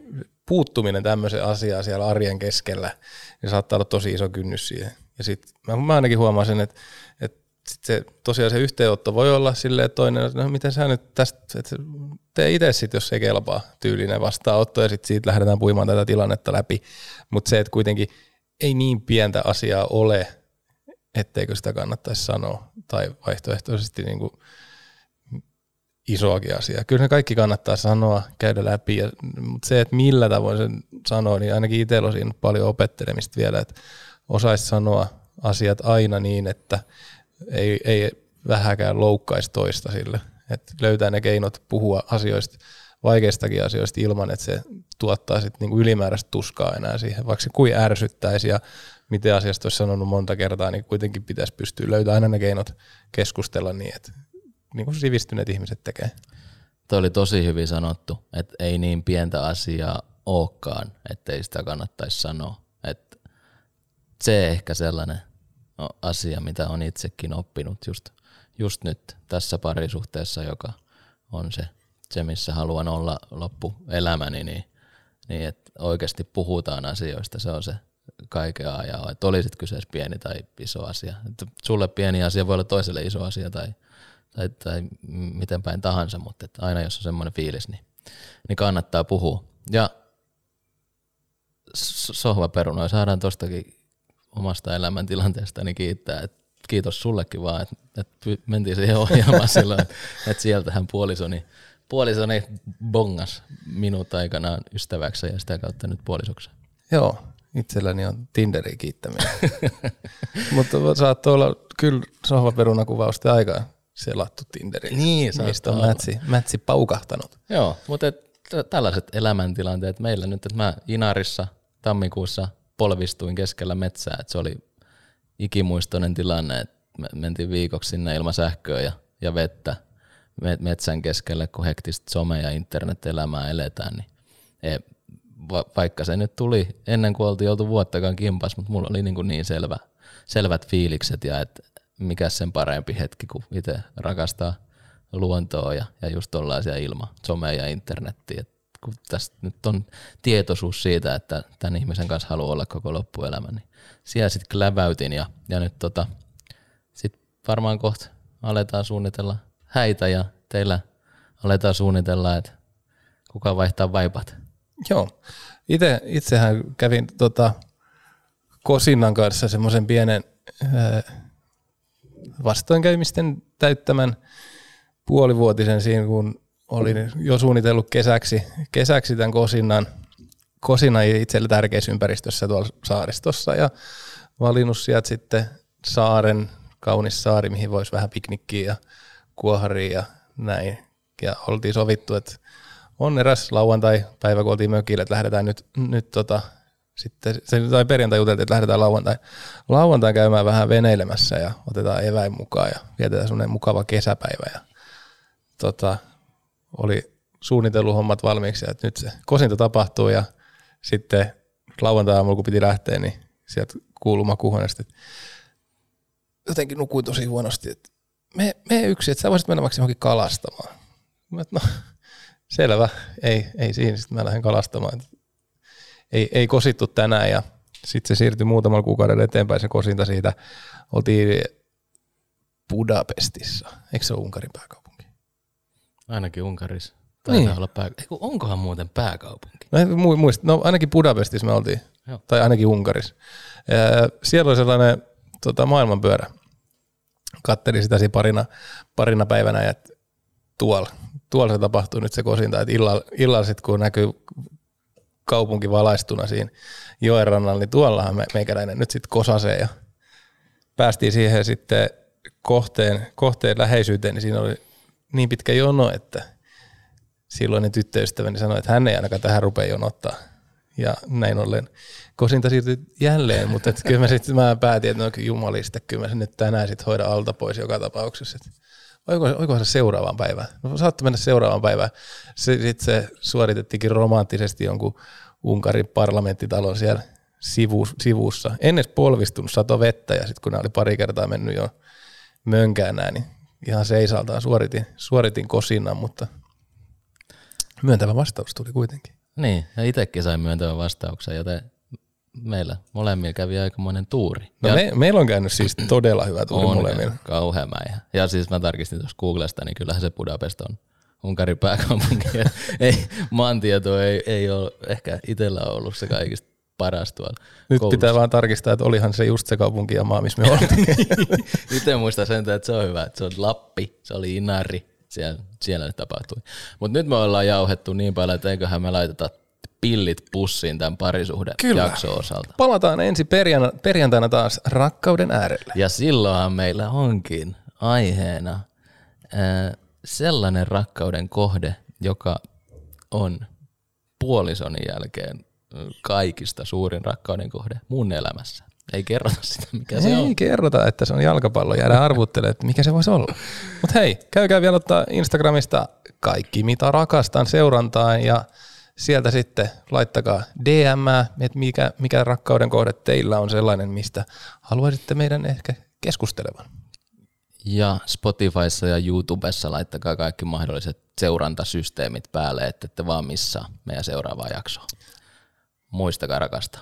puuttuminen tämmöiseen asiaan siellä arjen keskellä, niin saattaa olla tosi iso kynnys siihen. Ja sitten mä, mä ainakin huomaan sen, että, että sit se, tosiaan se yhteenotto voi olla silleen, toinen, että no miten sä nyt tästä, että tee itse sitten, jos ei kelpaa tyylinen vastaanotto ja sitten siitä lähdetään puimaan tätä tilannetta läpi. Mutta se, että kuitenkin ei niin pientä asiaa ole, etteikö sitä kannattaisi sanoa tai vaihtoehtoisesti niin kuin isoakin asiaa. Kyllä ne kaikki kannattaa sanoa, käydä läpi, ja, mutta se, että millä tavoin sen sanoo, niin ainakin itsellä on siinä paljon opettelemista vielä, että osaisi sanoa asiat aina niin, että ei, ei vähäkään loukkaisi toista sille. Että löytää ne keinot puhua asioista, vaikeistakin asioista ilman, että se tuottaa sitten niinku ylimääräistä tuskaa enää siihen, vaikka se kuin ärsyttäisi ja miten asiasta olisi sanonut monta kertaa, niin kuitenkin pitäisi pystyä löytämään aina ne keinot keskustella niin, että niin kuin sivistyneet ihmiset tekee. Tuo oli tosi hyvin sanottu, että ei niin pientä asiaa olekaan, ettei sitä kannattaisi sanoa. Että se ehkä sellainen asia, mitä on itsekin oppinut just, just nyt tässä parisuhteessa, joka on se, se missä haluan olla loppuelämäni, niin, niin että oikeasti puhutaan asioista, se on se kaiken ajan, että olisit kyseessä pieni tai iso asia. Että sulle pieni asia voi olla toiselle iso asia tai, tai, tai miten päin tahansa, mutta että aina jos on semmoinen fiilis, niin, niin kannattaa puhua. Ja sohvaperunoi saadaan tostakin omasta elämäntilanteestani kiittää. Et kiitos sullekin vaan, että et mentiin siihen ohjelmaan silloin, että et sieltähän puolisoni, puolisoni bongas minut aikanaan ystäväksi ja sitä kautta nyt puolisoksi. Joo, itselläni on Tinderi kiittäminen. Mutta saattoi olla kyllä sohvaperunakuvausten aikaa selattu Tinderi. Niin, mistä on mätsi, mätsi paukahtanut. Joo, mutta et tällaiset elämäntilanteet meillä nyt, että mä Inarissa tammikuussa polvistuin keskellä metsää, että se oli ikimuistoinen tilanne, että me mentiin viikoksi sinne ilman sähköä ja, ja vettä metsän keskelle, kun hektistä some- ja internet-elämää eletään, niin ei, va, vaikka se nyt tuli ennen kuin oltiin oltu vuottakaan kimpas, mutta mulla oli niin, kuin niin selvä, selvät fiilikset ja että mikä sen parempi hetki, kun itse rakastaa luontoa ja, ja just tollaisia ilma, somea ja internettiä. Et kun tästä nyt on tietoisuus siitä, että tämän ihmisen kanssa haluaa olla koko loppuelämä, niin siellä sitten kläväytin ja, ja nyt tota, sitten varmaan kohta aletaan suunnitella häitä ja teillä aletaan suunnitella, että kuka vaihtaa vaipat. Joo. Itse, itsehän kävin tota, Kosinnan kanssa semmoisen pienen ää, vastoinkäymisten täyttämän puolivuotisen siinä, kun olin jo suunnitellut kesäksi, kesäksi tämän Kosinnan, Kosinnan itselle tärkeässä ympäristössä tuolla saaristossa ja valinnut sieltä sitten saaren, kaunis saari, mihin voisi vähän piknikkiä ja kuoharia ja näin. Ja oltiin sovittu, että on eräs lauantai-päivä, kun oltiin mökillä, että lähdetään nyt, nyt tota, sitten, se, tai perjantai juteltiin, että lähdetään lauantai, lauantai käymään vähän veneilemässä ja otetaan eväin mukaan ja vietetään semmoinen mukava kesäpäivä. Ja, tota, oli suunnitellut hommat valmiiksi, että nyt se kosinta tapahtuu ja sitten lauantai-aamulla, kun piti lähteä, niin sieltä kuului makuuhuone, että jotenkin nukuin tosi huonosti, että me, me yksi, että sä voisit mennä vaikka johonkin kalastamaan. Mä, no, selvä, ei, ei siinä, sitten mä lähden kalastamaan. Ei, ei kosittu tänään ja sitten se siirtyi muutamalla kuukaudella eteenpäin se kosinta siitä. Oltiin Budapestissa, eikö se ole Unkarin pääkaupunki? Ainakin Unkarissa. Taitaa niin. olla pää... Eiku, onkohan muuten pääkaupunki? No, muist, no ainakin Budapestissa me oltiin, Joo. tai ainakin Unkarissa. Ja siellä oli sellainen tota, maailmanpyörä. Kattelin sitä siinä parina, parina päivänä, että tuolla, tuolla se tapahtuu nyt se kosinta, että illalla, illalla sit, kun näkyy kaupunki valaistuna siinä joen rannalla, niin tuollahan me, meikäläinen nyt sitten kosasee ja päästiin siihen sitten kohteen, kohteen läheisyyteen, niin siinä oli niin pitkä jono, että silloinen tyttöystäväni sanoi, että hän ei ainakaan tähän rupea jonottaa. Ja näin ollen kosinta siirtyi jälleen, mutta kyllä mä sitten mä päätin, että no jumalista, kyllä mä sen nyt tänään sitten hoida alta pois joka tapauksessa. Et oiko, se seuraavaan päivään? No saattoi mennä seuraavaan päivään. Sitten se suoritettiinkin romanttisesti jonkun Unkarin parlamenttitalon siellä sivu, sivussa. Ennen polvistunut sato vettä ja sitten kun ne oli pari kertaa mennyt jo mönkään näin, niin ihan seisaltaan suoritin, suoritin kosinnan, mutta myöntävä vastaus tuli kuitenkin. Niin, ja itsekin sain myöntävän vastauksen, joten meillä molemmilla kävi aikamoinen tuuri. No me, meillä on käynyt siis todella hyvä tuuri on molemmilla. kauhean mäihä. Ja siis mä tarkistin tuossa Googlesta, niin kyllähän se Budapest on Unkarin pääkaupunki. ei, maantieto ei, ei ole ehkä itsellä ollut se kaikista paras tuolla Nyt koulussa. pitää vaan tarkistaa, että olihan se just se kaupunki ja maa, missä me oltiin. Itse muistan sen, että se on hyvä, että se on Lappi, se oli Inari, siellä, siellä nyt tapahtui. Mutta nyt me ollaan jauhettu niin paljon, että eiköhän me laiteta pillit pussiin tämän parisuhde jakso osalta. Palataan ensi perjantaina, perjantaina taas rakkauden äärelle. Ja silloinhan meillä onkin aiheena ää, sellainen rakkauden kohde, joka on puolisoni jälkeen kaikista suurin rakkauden kohde mun elämässä. Ei kerrota sitä, mikä ei se on. Ei kerrota, että se on jalkapallo. Jäädään arvuttelemaan, että mikä se voisi olla. Mutta hei, käykää vielä ottaa Instagramista kaikki, mitä rakastan seurantaan ja sieltä sitten laittakaa DM, että mikä, mikä rakkauden kohde teillä on sellainen, mistä haluaisitte meidän ehkä keskustelevan. Ja Spotifyssa ja YouTubessa laittakaa kaikki mahdolliset seurantasysteemit päälle, että ette vaan missaa meidän seuraavaa jaksoa. Muistakaa rakastaa.